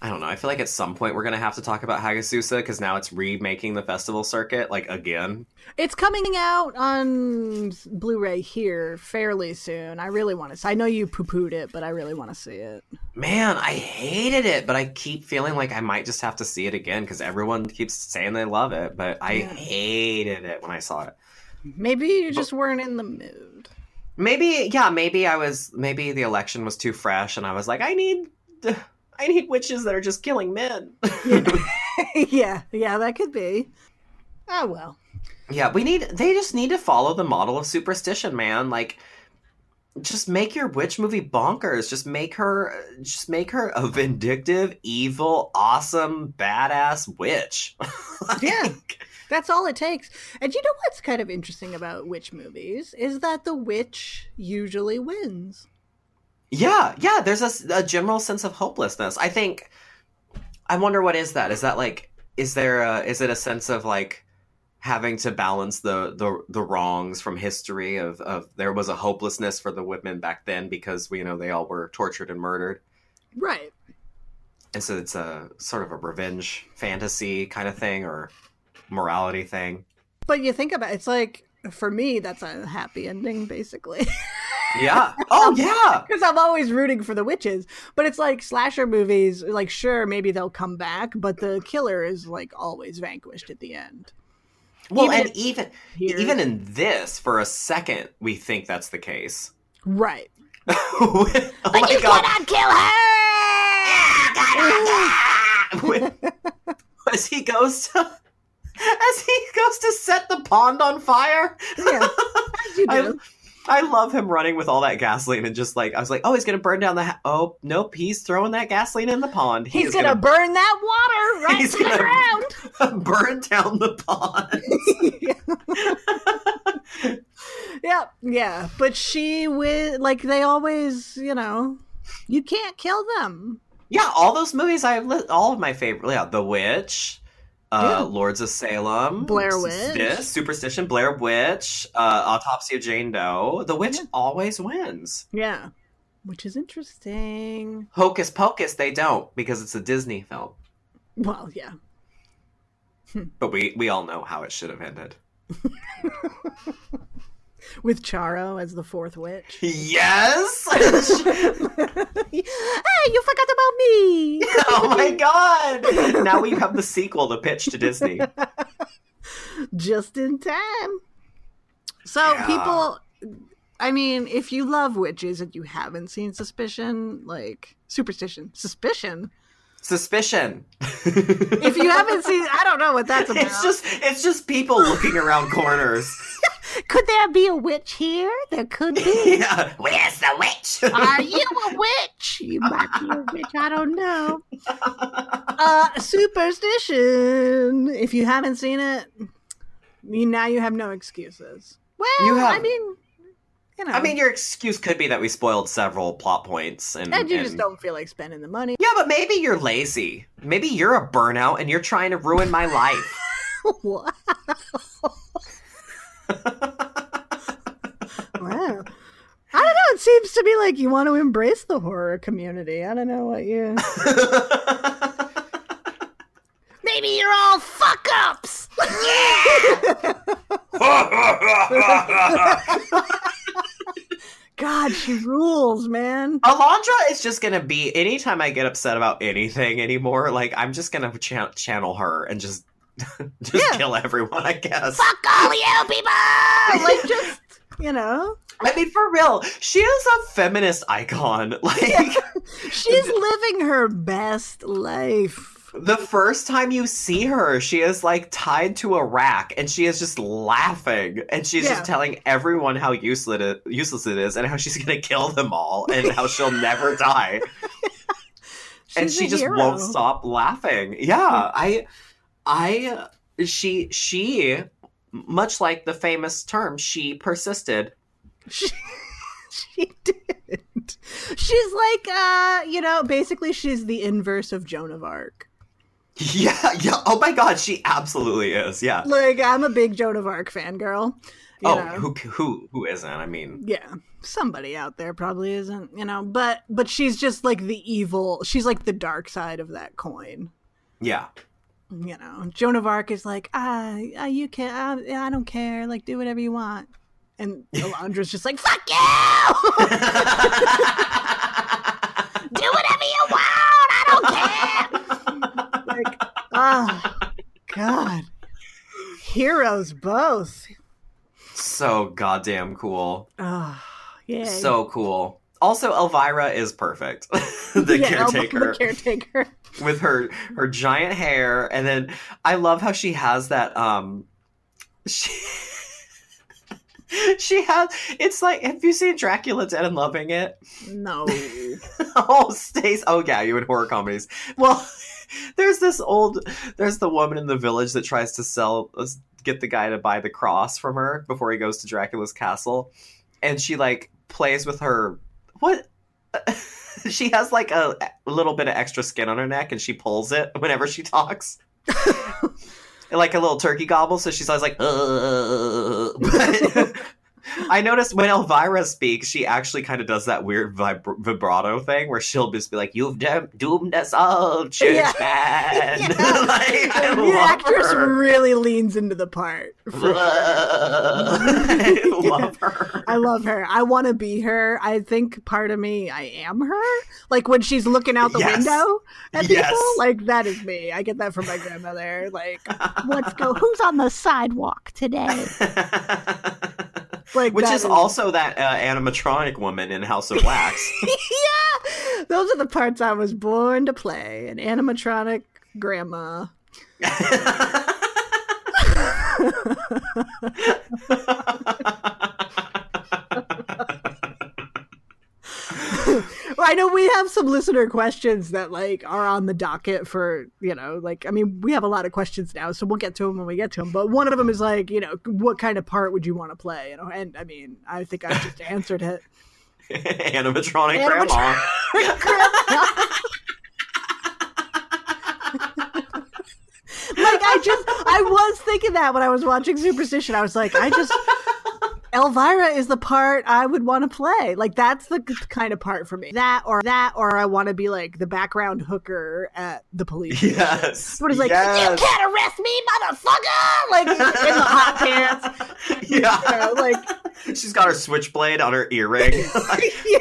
I don't know. I feel like at some point we're gonna have to talk about Hagazussa because now it's remaking the festival circuit like again. It's coming out on Blu-ray here fairly soon. I really want to. I know you poo-pooed it, but I really want to see it. Man, I hated it, but I keep feeling like I might just have to see it again because everyone keeps saying they love it, but I Yeah. hated it when I saw it. Maybe you just weren't in the mood. Maybe, yeah, maybe I was. Maybe the election was too fresh, and I was like, I need, I need witches that are just killing men. yeah, yeah, that could be. Oh well. Yeah, we need. They just need to follow the model of superstition, man. Like, just make your witch movie bonkers. Just make her. Just make her a vindictive, evil, awesome, badass witch. Yeah. That's all it takes. And you know what's kind of interesting about witch movies is that the witch usually wins. Yeah, yeah. There's a general sense of hopelessness. I think. I wonder what is that? Is that like? Is there? A, is it a sense of like? having to balance the, the the wrongs from history of, of there was a hopelessness for the women back then because you know they all were tortured and murdered Right. and so it's a sort of a revenge fantasy kind of thing or morality thing But you think about it, it's like for me that's a happy ending basically. yeah oh yeah Because I'm always rooting for the witches. But it's like slasher movies, like sure, maybe they'll come back, but the killer is like always vanquished at the end. well Even and even Here. even in this for a second we think that's the case Right. oh But my you god cannot kill her! when, as he goes to as he goes to set the pond on fire Yeah. You I, do. I love him running with all that gasoline and just like I was like, oh, he's gonna burn down the. Ha- oh, nope, he's throwing that gasoline in the pond. He He's is gonna, burn that water right He's to gonna- ground. burn down the pond. yeah, yeah. But she with like they always, you know, you can't kill them. yeah, all those movies I've li- all of my favorite. Yeah, The Witch, uh, Yeah. Lords of Salem, Blair Witch. this Superstition, Blair Witch, uh, Autopsy of Jane Doe. The Witch Yeah. always wins. Yeah. Which is interesting. Hocus Pocus, they don't because it's a Disney film. Well, yeah. But we we all know how it should have ended. With Charo as the fourth witch. Yes. hey, you forgot about me. oh my god! Now we have the sequel to pitch to Disney. Just in time. So Yeah. people I mean, if you love witches and you haven't seen Suspicion, like Superstition, Suspicion. Suspicion. If you haven't seen, I don't know what that's about. it's just it's just people looking around corners. Could there be a witch here? There could be. yeah. Where's the witch? Are you a witch? You might be a witch. I don't know. Uh, superstition. If you haven't seen it, you now you have no excuses. Well, You have- I mean, you know, I mean, your excuse could be that we spoiled several plot points, and, and you and- just don't feel like spending the money. Yeah, but maybe you're lazy. Maybe you're a burnout, and you're trying to ruin my life. wow. Wow. I don't know. It seems to me like you want to embrace the horror community. I don't know what you. Maybe you're all fuck ups. God, she rules, man. Elondra is just gonna be anytime I get upset about anything anymore. Like I'm just gonna cha- channel her and just just Yeah. kill everyone. I guess. Fuck all you people! like just You know, I mean, for real, she is a feminist icon. Like, she's living her best life. the first time you see her, she is like tied to a rack and she is just laughing and she's Yeah. just telling everyone how useless it, useless it is and how she's going to kill them all and how she'll never die. and she just hero. won't stop laughing. Yeah, I, I, she, she, much like the famous term, she persisted. She, she did. She's like, uh, you know, basically she's the inverse of Joan of Arc. Yeah, yeah. Oh my god, she absolutely is. Yeah. Like, I'm a big Joan of Arc fangirl. you oh, know. who who who isn't? I mean, Yeah, somebody out there probably isn't, you know, but but she's just like the evil. She's like the dark side of that coin. yeah. You know, Joan of Arc is like, ah, ah you can, ah, I don't care, like do whatever you want, and Elondra's just like, fuck you, do whatever you want, I don't care. like, oh god, heroes both. so goddamn cool. Oh, yeah. So cool. Also, Elvira is perfect. the Yeah, caretaker the caretaker. With her her giant hair, and then I love how she has that. Um, she she has. It's like, have you seen Dracula Dead and Loving It? No. oh, Stace. Oh, yeah, you in horror comedies. Well, there's this old. There's the woman in the village that tries to sell, get the guy to buy the cross from her before he goes to Dracula's castle, and she like plays with her. What? she has like a, a little bit of extra skin on her neck, and she pulls it whenever she talks. like a little turkey gobble, so she's always like, uh, but I noticed when Elvira speaks, she actually kind of does that weird vib- vibrato thing where she'll just be like, "You've doomed, doomed us all, church Yeah. man." Yeah. like, I the actress her. really leans into the part. I love her. I love her. I want to be her. I think part of me, I am her. Like when she's looking out the Yes. window at Yes. people, like that is me. I get that from my grandmother. Like, let's go. Who's on the sidewalk today? Like Which is also that uh, animatronic woman in House of Wax. yeah, those are the parts I was born to play. An animatronic grandma. I know we have some listener questions that like are on the docket for you know like I mean we have a lot of questions now so we'll get to them when we get to them but one of them is like you know what kind of part would you want to play you know? And I mean I think I just answered it. Animatronic Animatron- grandma. like I just I was thinking that when I was watching Superstition I was like I just Elvira is the part I would want to play. Like that's the kind of part for me. That or that or I want to be like the background hooker at the police. Yes. What is like, yes. you can't arrest me, motherfucker! Like in the hot pants. Yeah. You know, like She's got her switchblade on her earring.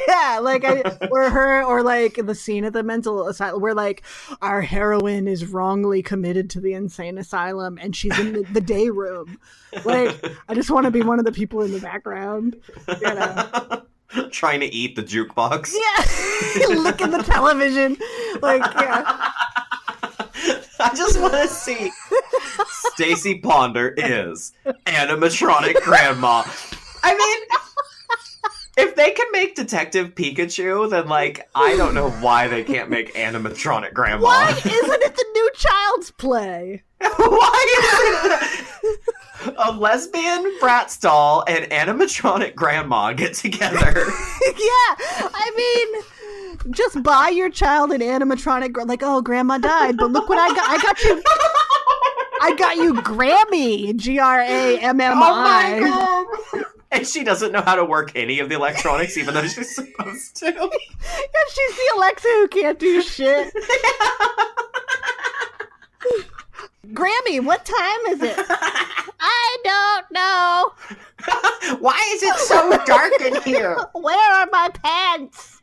yeah, like I or her or like the scene at the mental asylum where like our heroine is wrongly committed to the insane asylum and she's in the, the day room. Like I just want to be one of the people in the background. You know. Trying to eat the jukebox. Yeah. Look at the television. Like yeah. I just want to see Stacie Ponder is animatronic grandma. I mean, if they can make Detective Pikachu, then like I don't know why they can't make animatronic grandma. Why isn't it the new child's play? Why is it a lesbian Bratz doll and animatronic grandma get together? yeah, I mean, just buy your child an animatronic. gra- Like, oh, grandma died, but look what I got! I got you. I got you Grammy. G R A M M Oh my god! And she doesn't know how to work any of the electronics, even though she's supposed to. Yeah, she's the Alexa who can't do shit. Grammy, what time is it? I don't know. Why is it so dark in here? Where are my pants?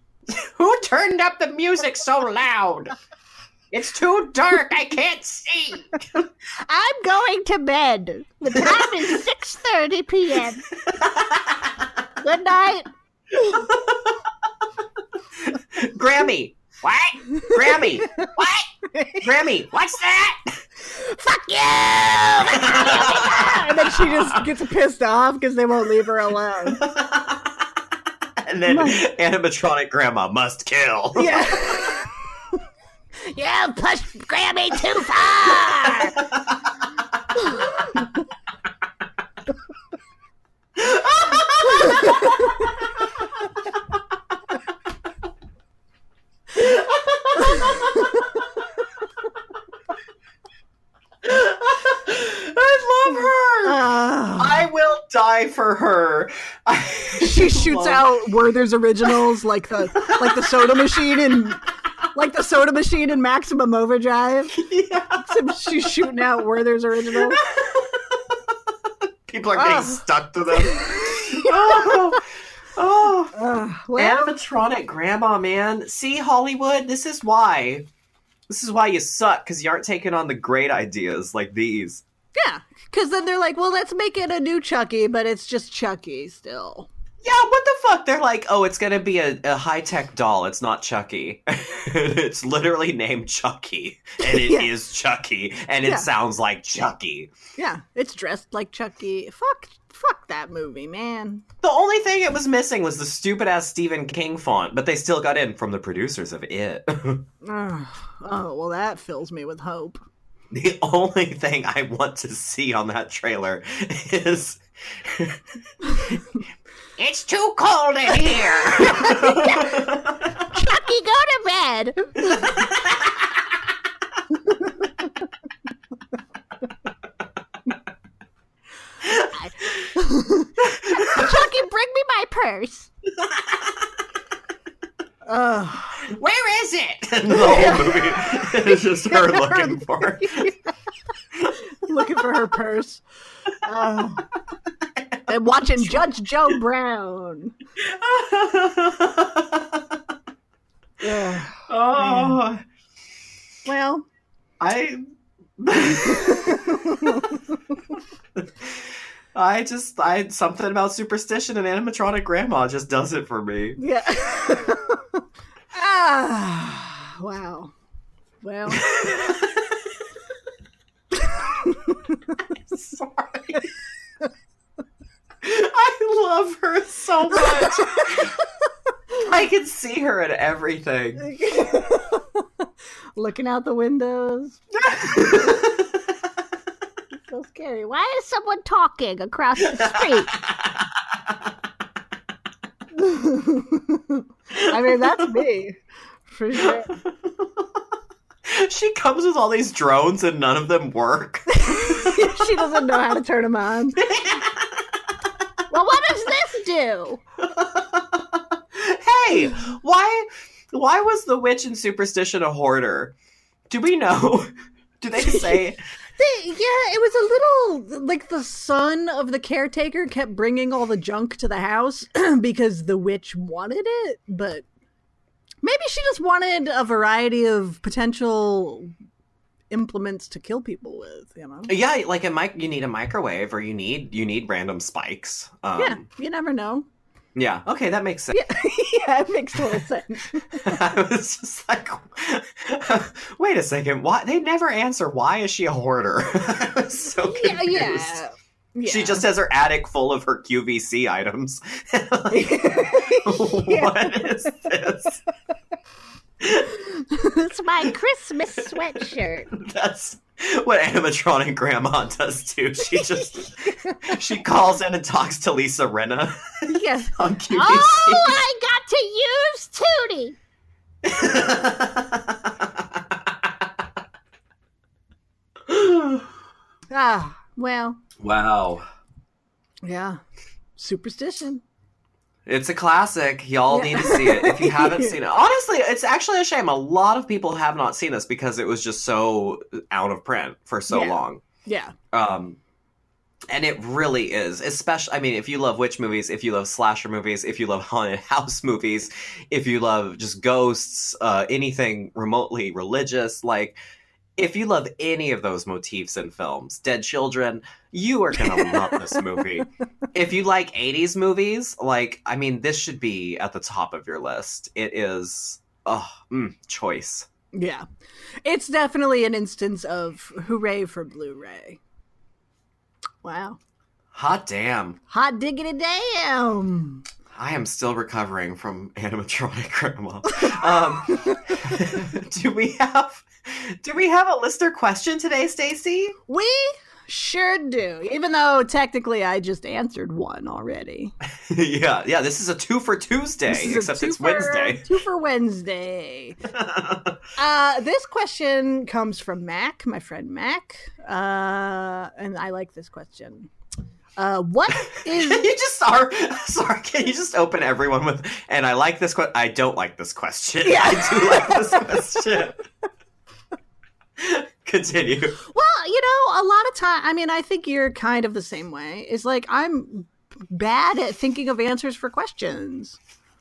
Who turned up the music so loud? It's too dark. I can't see. I'm going to bed. The time is 6:30 p.m. Good night. Grammy. What? Grammy. What? Grammy. What's that? Fuck you! and then she just gets pissed off because they won't leave her alone. and then animatronic grandma must kill. Yeah. you pushed Grammy too far. I love her. Ah. I will die for her. she shoots out Werther's originals like the like the soda machine in like the soda machine in Maximum Overdrive. Yeah. She's shooting out Werther's originals. People are getting Ah. stuck to them. oh, oh. Uh, well, Animatronic grandma, man. See, Hollywood, this is why. This is why you suck, because you aren't taking on the great ideas like these. yeah, because then they're like, well, let's make it a new Chucky, but it's just Chucky still. Yeah, what the fuck? They're like, oh, it's gonna be a, a high tech doll. It's not Chucky. it's literally named Chucky, and it is Yeah. Chucky, and it Yeah. sounds like Chucky. Yeah, it's dressed like Chucky. Fuck, fuck that movie, man. The only thing it was missing was the stupid ass Stephen King font, but they still got in from the producers of it. Oh well, that fills me with hope. the only thing I want to see on that trailer is It's too cold in here. Chucky, go to bed. Chucky, bring me my purse. Ugh. Where is it? the whole movie is just her looking for. looking for her purse. Uh, and watching Judge Joe Brown. Ugh. oh, Well, I. I just I something about superstition and animatronic grandma just does it for me. yeah. ah, wow. Well, Sorry. I love her so much. I can see her in everything. looking out the windows. So scary. Why is someone talking across the street? I mean, that's me. For sure. she comes with all these drones and none of them work. she doesn't know how to turn them on. well, what does this do? hey, why why was the witch in superstition a hoarder? Do we know? Do they say They, yeah, it was a little like the son of the caretaker kept bringing all the junk to the house because the witch wanted it, but maybe she just wanted a variety of potential implements to kill people with, you know? Yeah, like a mic you need a microwave or you need you need random spikes. Um, yeah, you never know. Yeah. Okay, that makes sense. Yeah, yeah it makes total sense. I was just like, wait a second. Why they never answer? Why is she a hoarder? I was so yeah, confused. yeah. yeah. She just has her attic full of her QVC items. Like, Yeah. What is this? it's my Christmas sweatshirt. That's what animatronic grandma does too. She just she calls in and talks to Lisa Rinna Yes. on QVC. Oh, I got to use Tootie. Ah, well, wow. yeah. Superstition. It's a classic. Y'all Yeah. need to see it if you haven't seen it. Honestly, it's actually a shame. A lot of people have not seen this because it was just so out of print for so Yeah. long. Yeah. Um, and it really is. Especially, I mean, if you love witch movies, if you love slasher movies, if you love haunted house movies, if you love just ghosts, uh, anything remotely religious, like if you love any of those motifs in films, dead children, you are gonna love this movie. If you like 80s movies, like, I mean, this should be at the top of your list. It is, oh, mm, choice. Yeah. It's definitely an instance of hooray for Blu-ray. Wow. Hot damn. Hot diggity damn. I am still recovering from animatronic grandma. Um, do we have do we have a listener question today, Stacie? We sure do. Even though technically I just answered one already. yeah, yeah. This is a two for Tuesday, is except it's for- Wednesday. Two for Wednesday. Uh, this question comes from Mac, my friend Mac, uh, and I like this question. Uh, what Can you just are sorry? Can you just open everyone with? And I like this question. I don't like this question. Yeah. I do like this question. Continue. well, you know, a lot of time. I mean, I think you're kind of the same way. It's like I'm bad at thinking of answers for questions.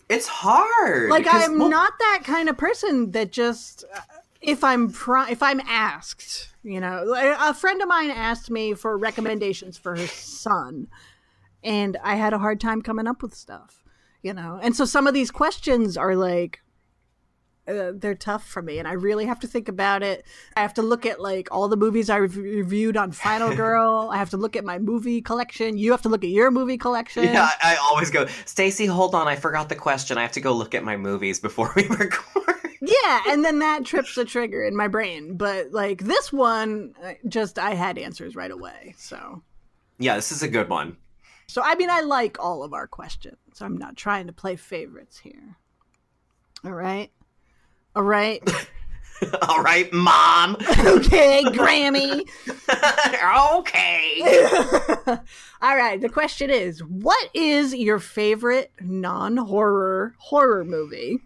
It's hard. Like because- I'm well, not that kind of person that just if I'm pri- if I'm asked, you know, a friend of mine asked me for recommendations for her son, and I had a hard time coming up with stuff, you know. And so some of these questions are like uh, they're tough for me, and I really have to think about it. I have to look at like all the movies I rev- reviewed on Final Girl. I have to look at my movie collection. You have to look at your movie collection. Yeah, I I always go, Stacie, hold on, I forgot the question. I have to go look at my movies before we record. yeah and then that trips a trigger in my brain but like this one just i had answers right away so yeah, this is a good one. so i mean i like all of our questions i'm not trying to play favorites here all right all right All right, mom. okay grammy okay. all right the question is what is your favorite non-horror horror movie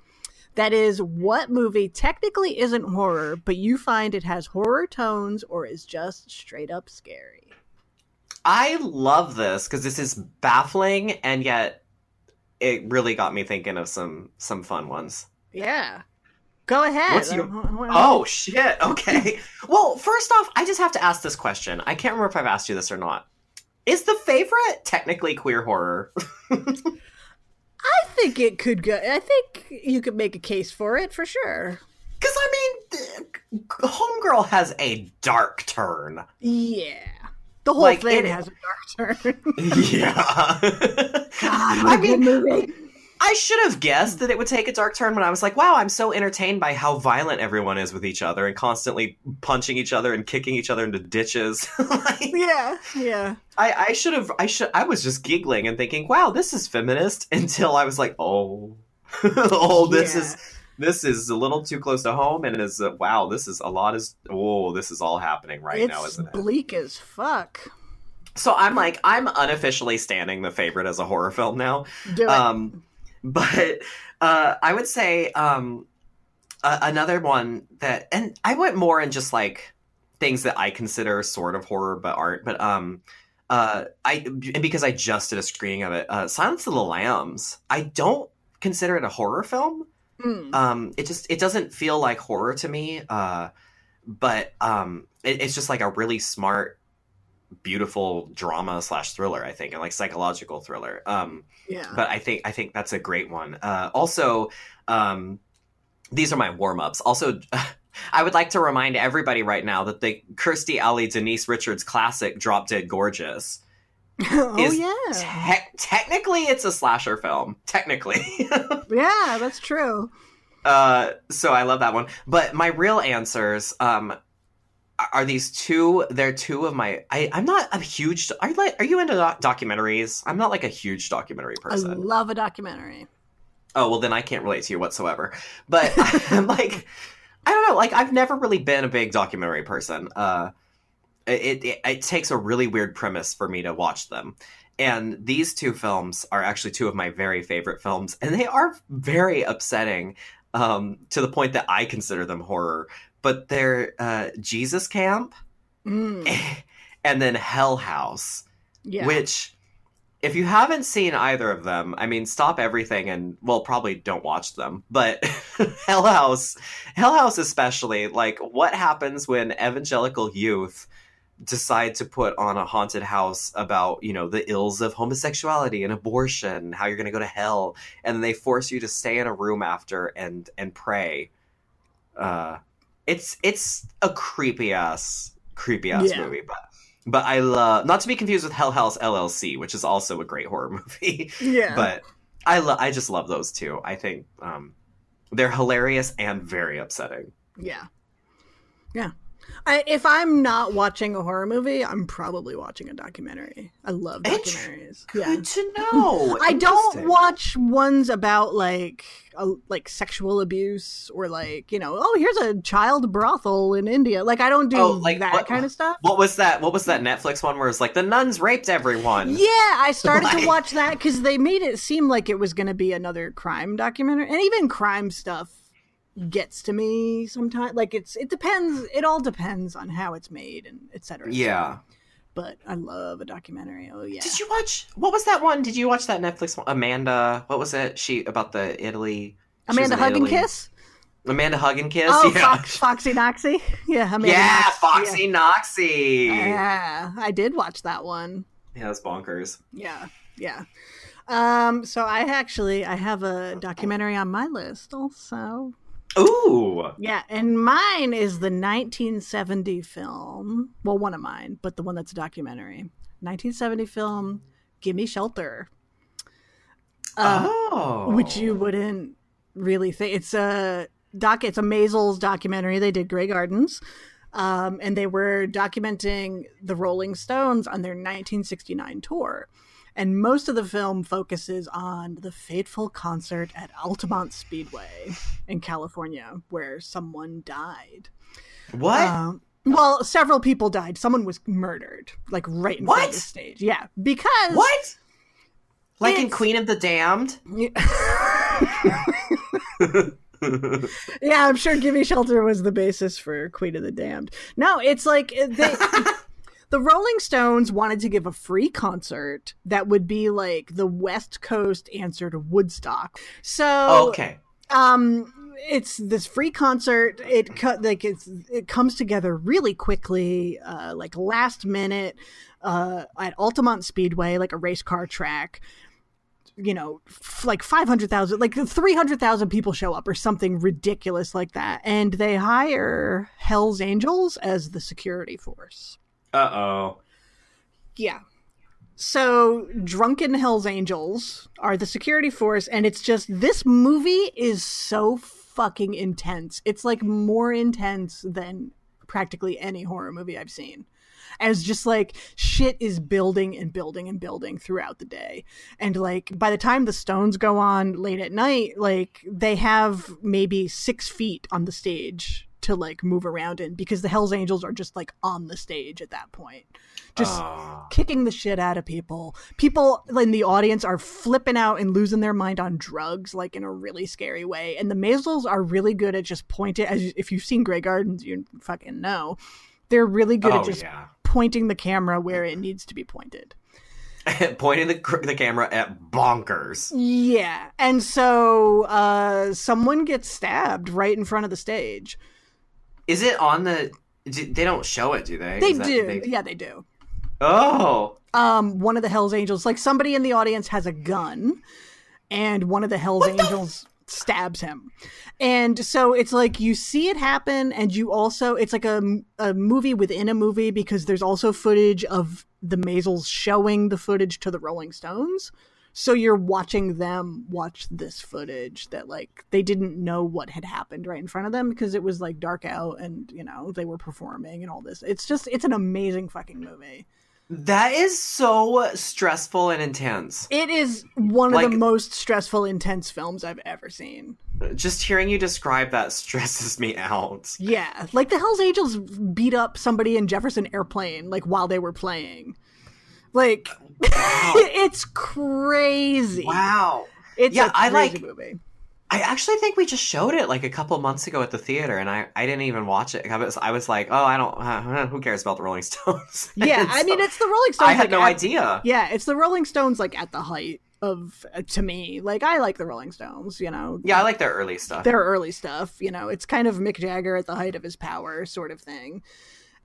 that is what movie technically isn't horror but you find it has horror tones or is just straight up scary I love this because this is baffling and yet it really got me thinking of some some fun ones. Yeah. Go ahead. What's your- Uh, Oh shit. Okay. well, first off, I just have to ask this question. I can't remember if I've asked you this or not. Is the favorite technically queer horror? I think it could go. I think you could make a case for it for sure. Because I mean, Homegirl has a dark turn. Yeah. The whole Like, thing it- has a dark turn. Yeah. God, I what mean, movie. I should have guessed that it would take a dark turn when I was like, wow, I'm so entertained by how violent everyone is with each other and constantly punching each other and kicking each other into ditches. Like, Yeah, yeah. I, I should have, I should, I was just giggling and thinking, wow, this is feminist until I was like, oh, oh, this Yeah. is, this is a little too close to home and is, uh, wow, this is a lot is, oh, this is all happening right now, isn't it? bleak as fuck. So I'm like, I'm unofficially standing the favorite as a horror film now. Do it. Um, but uh, I would say um, another one that, and I went more in just like things that I consider sort of horror but aren't. But um, uh, I and because I just did a screening of it, uh, Silence of the Lambs. I don't consider it a horror film. Mm. Um, it just it doesn't feel like horror to me. Uh, but um, it, it's just like a really smart, beautiful drama slash thriller. I think, and like psychological thriller. Um, yeah. but I think I think that's a great one. Uh, also, um, these are my warm ups. Also, I would like to remind everybody right now that the Kirstie Alley Denise Richards classic "Drop Dead Gorgeous." oh is yeah. Te- technically, it's a slasher film. Technically, yeah, that's true. uh, so I love that one. But my real answers um, are- these two. They're two of my. I, I'm not a huge. Are you like? Are you into doc- documentaries? I'm not like a huge documentary person I love a documentary. Oh well, then I can't relate to you whatsoever. But I'm like, I don't know. Like I've never really been a big documentary person. Uh, it, it it takes a really weird premise for me to watch them. And these two films are actually two of my very favorite films, and they are very upsetting um, to the point that I consider them horror. But they're uh, Jesus Camp Mm. and then Hell House Yeah. which if you haven't seen either of them i mean stop everything and well probably don't watch them but hell house hell house especially like what happens when evangelical youth decide to put on a haunted house about you know the ills of homosexuality and abortion how you're going to go to hell and they force you to stay in a room after and and pray uh it's it's a creepy ass creepy ass Yeah. movie but but i love not to be confused with hell house llc which is also a great horror movie Yeah. but i love i just love those two i think um they're hilarious and very upsetting Yeah. Yeah. I, if I'm not watching a horror movie, I'm probably watching a documentary. I love documentaries. good Yeah. to know I don't watch ones about like a, like sexual abuse or like you know oh here's a child brothel in India like I don't do Oh, like, that what- kind of stuff. What was that? What was that Netflix one where it's like the nuns raped everyone? Yeah, I started Like- to watch that because they made it seem like it was going to be another crime documentary, and even crime stuff gets to me sometimes. Like it's it depends. It all depends on how it's made and etc. et Yeah. But I love a documentary. Oh yeah. Did you watch? What was that one? Did you watch that Netflix one? Amanda. What was it? She about the Italy. Amanda in Hug and Kiss? Amanda Hug and Kiss. Oh, yeah. Fox, Foxy Knoxy? Yeah, Amanda yeah, Knox. Foxy Knoxy. Yeah. Yeah. yeah, I did watch that one. Yeah, that's bonkers. Yeah, yeah. Um, so I actually I have a documentary on my list also. Ooh. Yeah, and mine is the 1970 film. Well, one of mine, but the one that's a documentary. 1970 film, Gimme Shelter. Uh, oh. Which you wouldn't really think. It's a doc. It's a Maysles documentary. They did Grey Gardens, um, and they were documenting the Rolling Stones on their 1969 tour. And most of the film focuses on the fateful concert at Altamont Speedway in California, where someone died. What? Um, well, several people died. Someone was murdered, like right in front of the stage. Yeah, because what? Like in Queen of the Damned? yeah, I'm sure "Gimme Shelter" was the basis for Queen of the Damned. No, it's like they, the Rolling Stones wanted to give a free concert that would be like the West Coast answer to Woodstock. So, Oh, okay. um, it's this free concert. It cut like it's it comes together really quickly, uh, like last minute, uh, at Altamont Speedway, like a race car track you know, f- like 500,000, like 300,000 people show up or something ridiculous like that. And they hire Hell's Angels as the security force. Uh oh. Yeah. So, drunken Hell's Angels are the security force, and it's just this movie is so fucking intense. It's like more intense than practically any horror movie I've seen. As just like shit is building and building and building throughout the day. And like by the time the stones go on late at night, like they have maybe six feet on the stage to like move around in because the Hells Angels are just like on the stage at that point. Just Oh. kicking the shit out of people. People in the audience are flipping out and losing their mind on drugs, like in a really scary way. And the Maysles are really good at just pointing. As if you've seen Grey Gardens, you fucking know. They're really good Oh, at just yeah. pointing the camera where it needs to be pointed. Pointing the, the camera at bonkers. Yeah, and so uh, someone gets stabbed right in front of the stage. Is it on the. do- They don't show it, do they? They that- do, they- yeah, they do. Oh. um, one of the Hell's Angels, like somebody in the audience has a gun, and one of the Hell's Angels stabs him. And so it's like you see it happen, and you also, it's like a, a movie within a movie because there's also footage of the Maysles showing the footage to the Rolling Stones. So you're watching them watch this footage that like they didn't know what had happened right in front of them because it was like dark out and you know they were performing and all this. It's just it's an amazing fucking movie. That is so stressful and intense. It is one of Like- the most stressful, intense films I've ever seen. Just hearing you describe that stresses me out. Yeah, like the Hell's Angels beat up somebody in Jefferson Airplane like while they were playing. Like Wow. it's crazy. wow. It's Yeah, a I like- movie. I actually think we just showed it like a couple months ago at the theater, and I, I didn't even watch it. I was, I was like, oh, I don't, uh, who cares about the Rolling Stones? Yeah, I mean it's the Rolling Stones. I had like, no at- idea. Yeah, it's the Rolling Stones like at the height of uh, to me. Like I like the Rolling Stones. You know. Yeah, I like their early stuff. their early stuff. You know, it's kind of Mick Jagger at the height of his power, sort of thing.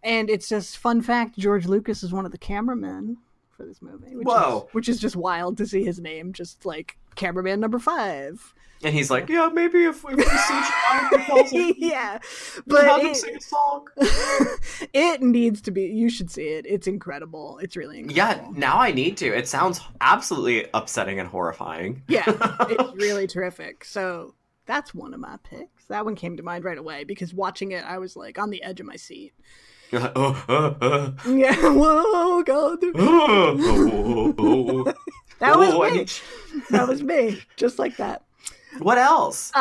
And it's just fun fact: George Lucas is one of the cameramen for this movie. Which Whoa. Is, which is just wild to see his name, just like cameraman number five. And he's like, yeah, maybe if, if we the puzzle, yeah, but them it, sing a song. it needs to be. You should see it. It's incredible. It's really Yeah, now I need to. It sounds absolutely upsetting and horrifying. Yeah, it's really terrific. So that's one of my picks. That one came to mind right away because watching it, I was like on the edge of my seat. You're like, oh, oh, oh, Yeah, whoa, God, oh, oh, oh, that was me. That was me, just like that. What else? Uh,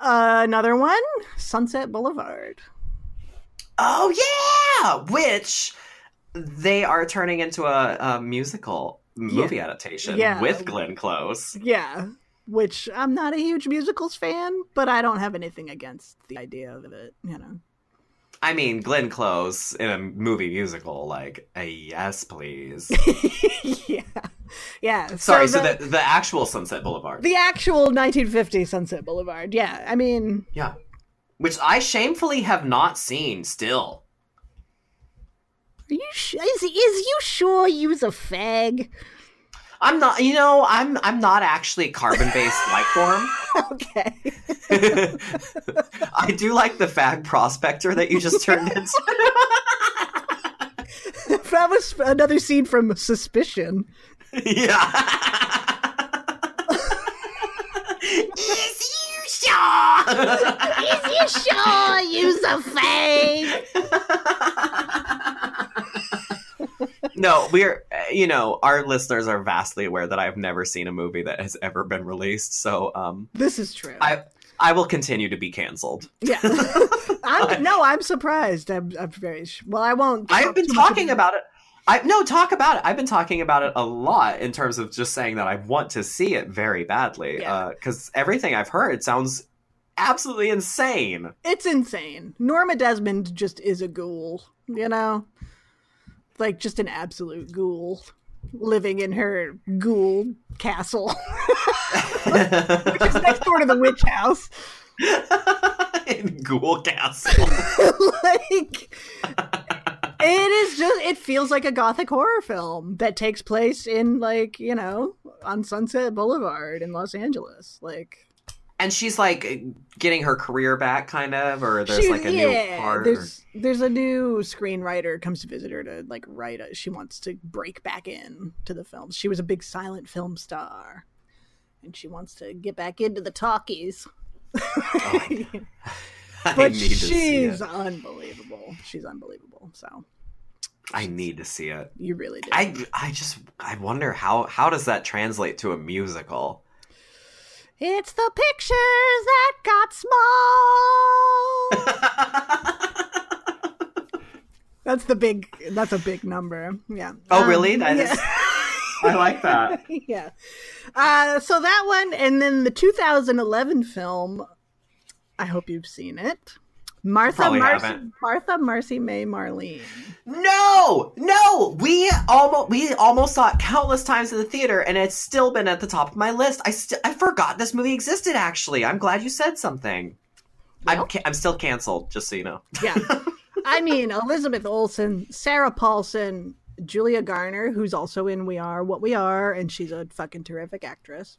uh, another one, Sunset Boulevard. Oh yeah, which they are turning into a, a musical movie adaptation Yeah. with Glenn Close. Yeah, which I'm not a huge musicals fan, but I don't have anything against the idea of it. You know. I mean, Glenn Close in a movie musical, like a yes, please. yeah, yeah. Sorry, so, the, the, the actual Sunset Boulevard. the actual 1950 Sunset Boulevard. Yeah, I mean, yeah, which I shamefully have not seen. Still, are you sh- is is you sure you's a fag? I'm not. You know, I'm I'm not actually carbon based life form. Okay. I do like the fag prospector that you just turned into. that was another scene from Suspicion. yeah. Is you sure? Is you sure you's a fag? No, we're uh, you know our listeners are vastly aware that I've never seen a movie that has ever been released. So um, This is true. I I will continue to be canceled. yeah. I'm, no, I'm surprised. I'm, I'm very well. I won't. I've been talking about it. I no talk about it. I've been talking about it a lot in terms of just saying that I want to see it very badly Yeah. because everything I've heard sounds absolutely insane. It's insane. Norma Desmond just is a ghoul. You know, like just an absolute ghoul living in her ghoul castle, which is next door to the witch house. in Ghoul Castle. like it is just it feels like a gothic horror film that takes place in like you know on sunset boulevard in los angeles like and she's like getting her career back, kind of, or there's she- like a yeah, new part. or- there's there's a new screenwriter comes to visit her to like write a she wants to break back in to the film she was a big silent film star and she wants to get back into the talkies oh. I but need to see she's unbelievable she's unbelievable so I need to see it. you really do I I just I wonder how how does that translate to a musical? It's the pictures that got small. that's the big. That's a big number. Yeah. Oh, Um, really? That yeah. is- I like that. yeah. Uh, so that one, and then the 2011 film. I hope you've seen it. Martha Probably Marcy, haven't. Martha Marcy May Marlene. No, no, we almost we almost saw it countless times in the theater, and it's still been at the top of my list. I st- I forgot this movie existed. Actually, I'm glad you said something. Well? I'm ca- I'm still canceled, just so you know. Yeah. I mean, Elizabeth Olsen, Sarah Paulson, Julia Garner, who's also in We Are What We Are, and she's a fucking terrific actress.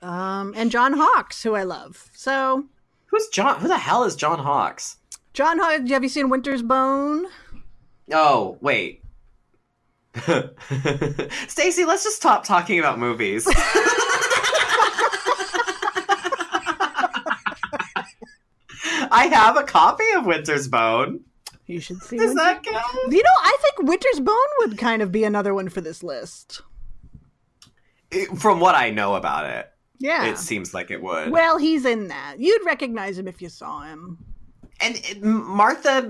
Um, and John Hawkes, who I love. So, Who's John? Who the hell is John Hawkes? John Hawkes, have you seen Winter's Bone? Oh, wait. Stacie, let's just stop talking about movies. I have a copy of Winter's Bone. You should see. Does Winter- that count? You know, I think Winter's Bone would kind of be another one for this list. It- From what I know about it, Yeah. it seems like it would. well, he's in that. You'd recognize him if you saw him. And Martha,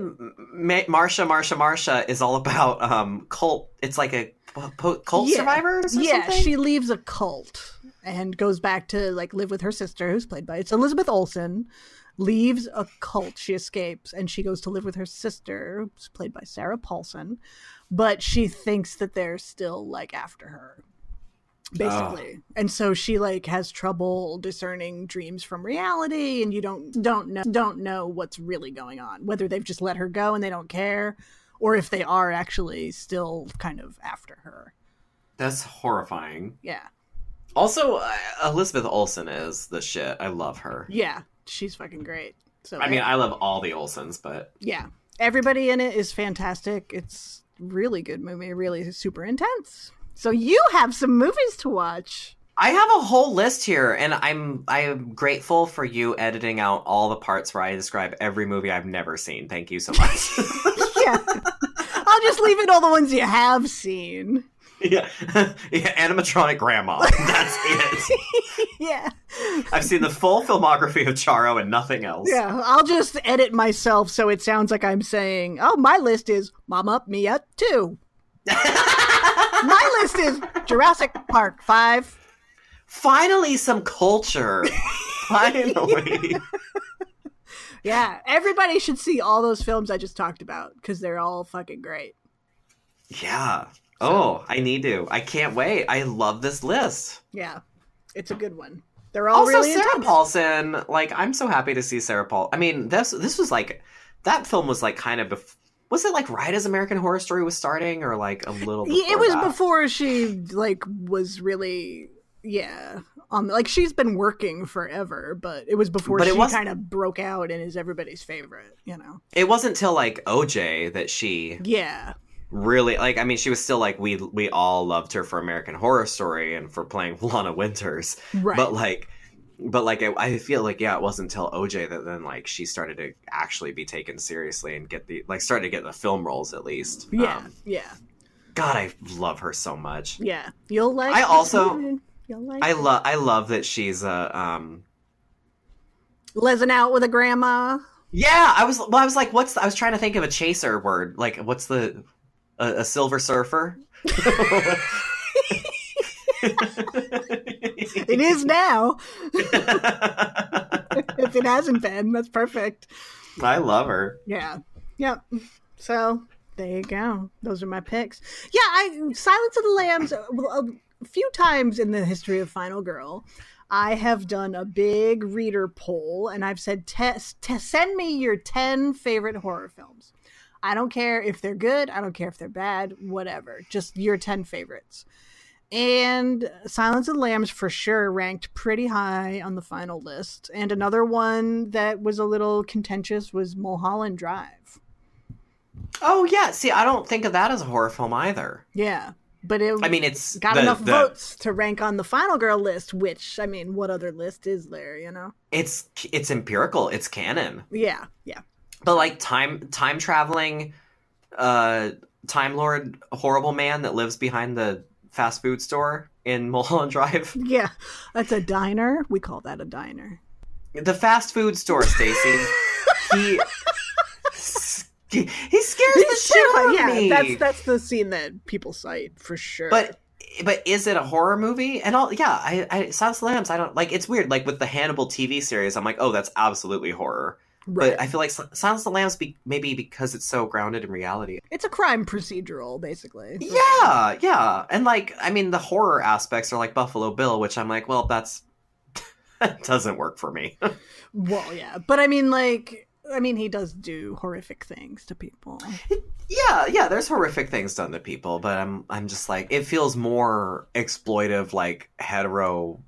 Ma- Marsha, Marsha, Marsha is all about um cult. It's like a po- cult Yeah. survivors. Yeah, something? she leaves a cult and goes back to like live with her sister, who's played by it's Elizabeth Olsen. Leaves a cult, she escapes, and she goes to live with her sister, who's played by Sarah Paulson. But she thinks that they're still like after her, basically. And so she like has trouble discerning dreams from reality and you don't don't know don't know what's really going on whether they've just let her go and they don't care or if they are actually still kind of after her. That's horrifying. yeah. Also, uh, Elizabeth Olsen is the shit. I love her. yeah she's fucking great. So I mean, I love all the Olsens but yeah. Everybody in it is fantastic. It's really good movie really super intense so you have some movies to watch I have a whole list here, and I'm I'm grateful for you editing out all the parts where I describe every movie I've never seen. Thank you so much. yeah i'll just leave it all the ones you have seen yeah. yeah, animatronic grandma. That's it. yeah I've seen the full filmography of Charo and nothing else. Yeah, I'll just edit myself so it sounds like I'm saying, "Oh, my list is Mama Mia 2." My list is Jurassic Park 5. Finally, some culture. Finally. Yeah, everybody should see all those films I just talked about cuz they're all fucking great. yeah. Oh, I need to. I can't wait. I love this list. Yeah. It's a good one. They're all also, really Sarah intense. Paulson. Like, I'm so happy to see Sarah Paul. I mean, this this was like that film was like kind of. Bef- was it like right as American Horror Story was starting, or like a little? Yeah, it was that? before she like was really yeah um like she's been working forever but it was before But it she kind of broke out and is everybody's favorite you know It wasn't till like OJ that she yeah really like. I mean, she was still like we we all loved her for American Horror Story and for playing Lana Winters, right but like. But like I I feel like yeah, it wasn't until OJ that then like she started to actually be taken seriously and get the like started to get the film roles at least. yeah Um, yeah God, I love her so much. Yeah, you'll like. I also- you'll like. I love I love that she's a um Lesing out with a grandma. yeah I was well I was like what's the, I was trying to think of a chaser word like what's the a, a silver surfer It is now. if it hasn't been, that's perfect. I love her Yeah. Yep. So there you go. Those are my picks. Yeah, I Silence of the Lambs. uh, A few times in the history of Final Girl, I have done a big reader poll, and I've said, "Test, te- send me your ten favorite horror films." I don't care if they're good. I don't care if they're bad. Whatever. Just your ten favorites. And Silence of the Lambs for sure ranked pretty high on the final list. And another one that was a little contentious was Mulholland Drive. oh yeah see I don't think of that as a horror film either Yeah. But it I mean it's got the- enough the- votes to rank on the Final Girl list, which, I mean, what other list is there, you know? it's it's empirical it's canon Yeah, yeah. but like time time traveling uh time lord horrible man that lives behind the fast food store in Mulholland Drive Yeah. That's a diner. We call that a diner. The fast food store, Stacie. he he scares the shit out of yeah, me. that's that's the scene that people cite for sure. But but is it a horror movie? And all yeah, I, I Silence of the Lambs. I don't like. It's weird. Like with the Hannibal TV series, I'm like, oh, that's absolutely horror. Right. But I feel like Silence of the Lambs, be, maybe because it's so grounded in reality. it's a crime procedural, basically. Yeah, yeah, and like I mean, the horror aspects are like Buffalo Bill, which I'm like, well, that's that doesn't work for me. Well, yeah, but I mean, like, I mean, he does do horrific things to people. Yeah, yeah, there's horrific things done to people, but I'm I'm just like it feels more exploitive like hetero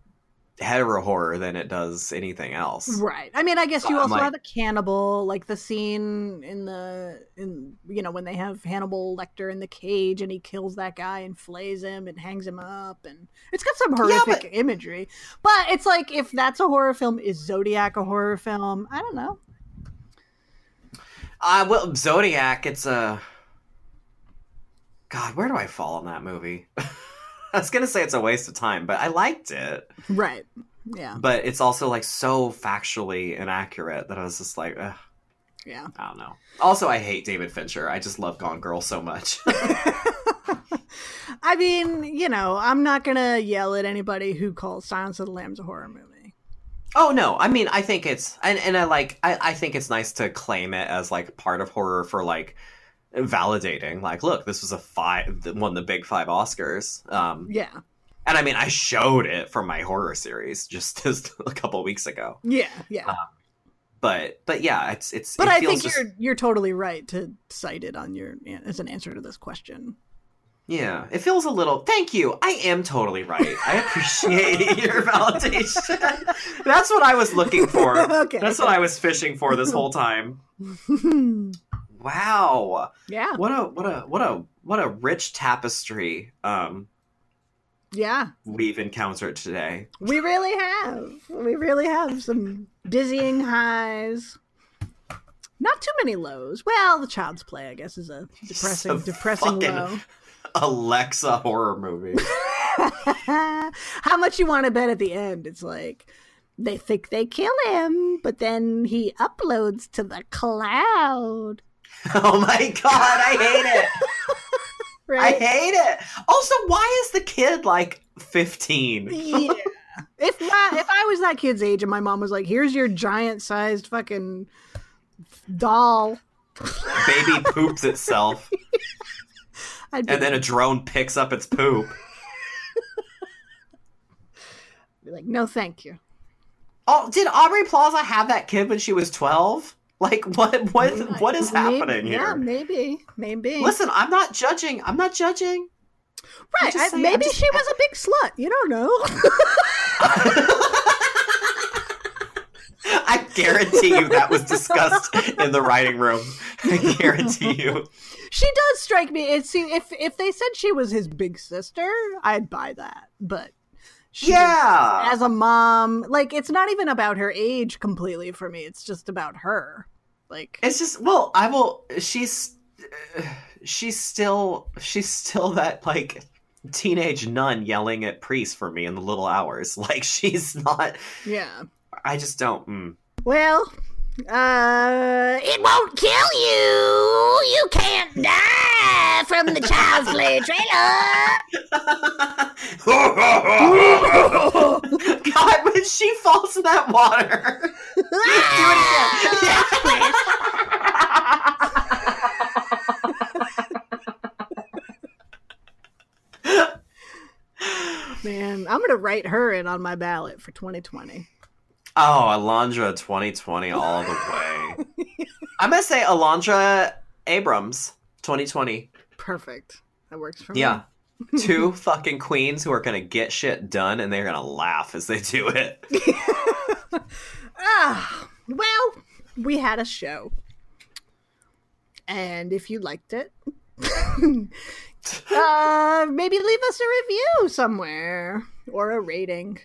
hetero horror than it does anything else. Right. I mean, I guess you also like- have a cannibal, like the scene in the in you know when they have Hannibal Lecter in the cage and he kills that guy and flays him and hangs him up, and it's got some Yeah, horrific but- imagery. But it's like if that's a horror film, is Zodiac a horror film? I don't know. Uh well Zodiac, it's a God, where do I fall in that movie? I was gonna say it's a waste of time, but I liked it. Right. Yeah. But it's also like so factually inaccurate that I was just like, Ugh, Yeah. I don't know. Also, I hate David Fincher. I just love Gone Girl so much. I mean, you know, I'm not gonna yell at anybody who calls Silence of the Lambs a horror movie. Oh no, I mean I think it's and, and I like I, I think it's nice to claim it as like part of horror for like validating like look this was a five won the big five Oscars um Yeah. And I mean, I showed it for my horror series just, just a couple weeks ago. Yeah, yeah. Uh, But but yeah, it's it's. but it I think just- you're you're totally right to cite it on your as an answer to this question. Yeah, it feels a little. Thank you. I am totally right. I appreciate your validation. That's what I was looking for. Okay. That's what I was fishing for this whole time. Wow. yeah, What a what a what a what a rich tapestry um yeah. we've encountered today. We really have. We really have some dizzying highs. Not too many lows. Well, the Child's Play, I guess, is a depressing, a depressing low. Alexa horror movie. How much you want to bet at the end? It's like they think they kill him, but then he uploads to the cloud. oh my god, I hate it. I hate it. Also, why is the kid like 15? yeah. If my, if I was that kid's age and my mom was like, "Here's your giant-sized fucking doll," Baby poops itself and then a drone picks up its poop. be like, "No, thank you." Oh, did Aubrey Plaza have that kid when she was 12? Like what what what is Maybe- happening here? Yeah, maybe, maybe. Listen, I'm not judging. I'm not judging. right? I- saying- maybe just- she was a big slut. You don't know. I guarantee you that was discussed in the writing room. I guarantee you. she does strike me. It see if if they said she was his big sister, I'd buy that. But she Yeah. as a mom, like it's not even about her age completely for me. It's just about her. Like It's just well, I will. She's she's still she's still that like teenage nun yelling at priests for me in the little hours. Like she's not. yeah. I just don't. Mm. Well, uh, it won't kill you. You can't die from the Child's Play trailer. God, when she falls in that water. Man, I'm gonna write her in on my ballot for 2020. Oh, Elondra 2020 all the way. I'm gonna say Elondra Abrams 2020. Perfect. That works for me. Yeah. Two fucking queens who are gonna get shit done and they're gonna laugh as they do it. Ah, well, we had a show. And if you liked it, uh, maybe leave us a review somewhere or a rating.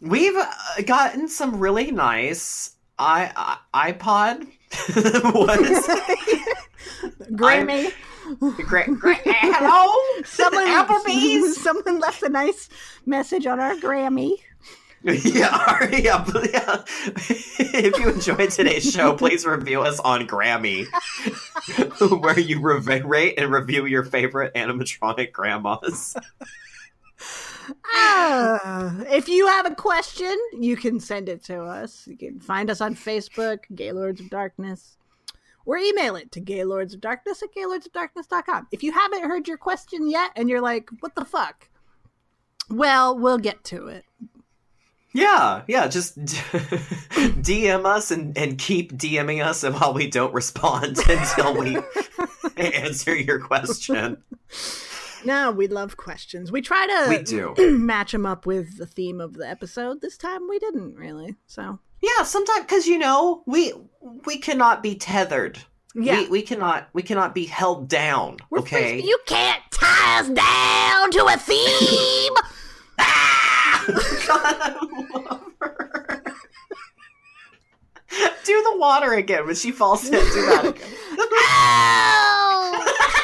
We've uh, gotten some really nice i, I iPod. what is Grammy. great, great. Hello, Someone, Applebee's. someone left a nice message on our Grammy. Yeah, yeah, yeah. if you enjoyed today's show, please review us on Grammy, where you rev- rate and review your favorite animatronic grandmas. Ah, if you have a question, you can send it to us. You can find us on Facebook, Gaylords of Darkness, or email it to Gaylords of Darkness at gaylordsofdarkness.com. If you haven't heard your question yet and you're like, what the fuck? Well, we'll get to it. Yeah, yeah, just DM us and, and keep DMing us while we don't respond until we answer your question. No, we love questions. We try to We do. match them up with the theme of the episode. This time we didn't really. So, Yeah, sometimes because you know we we cannot be tethered. yeah. We, we cannot we cannot be held down. We're okay. free- You can't tie us down to a theme. God, I love her. Do the water again when she falls in. Do that again. Ow!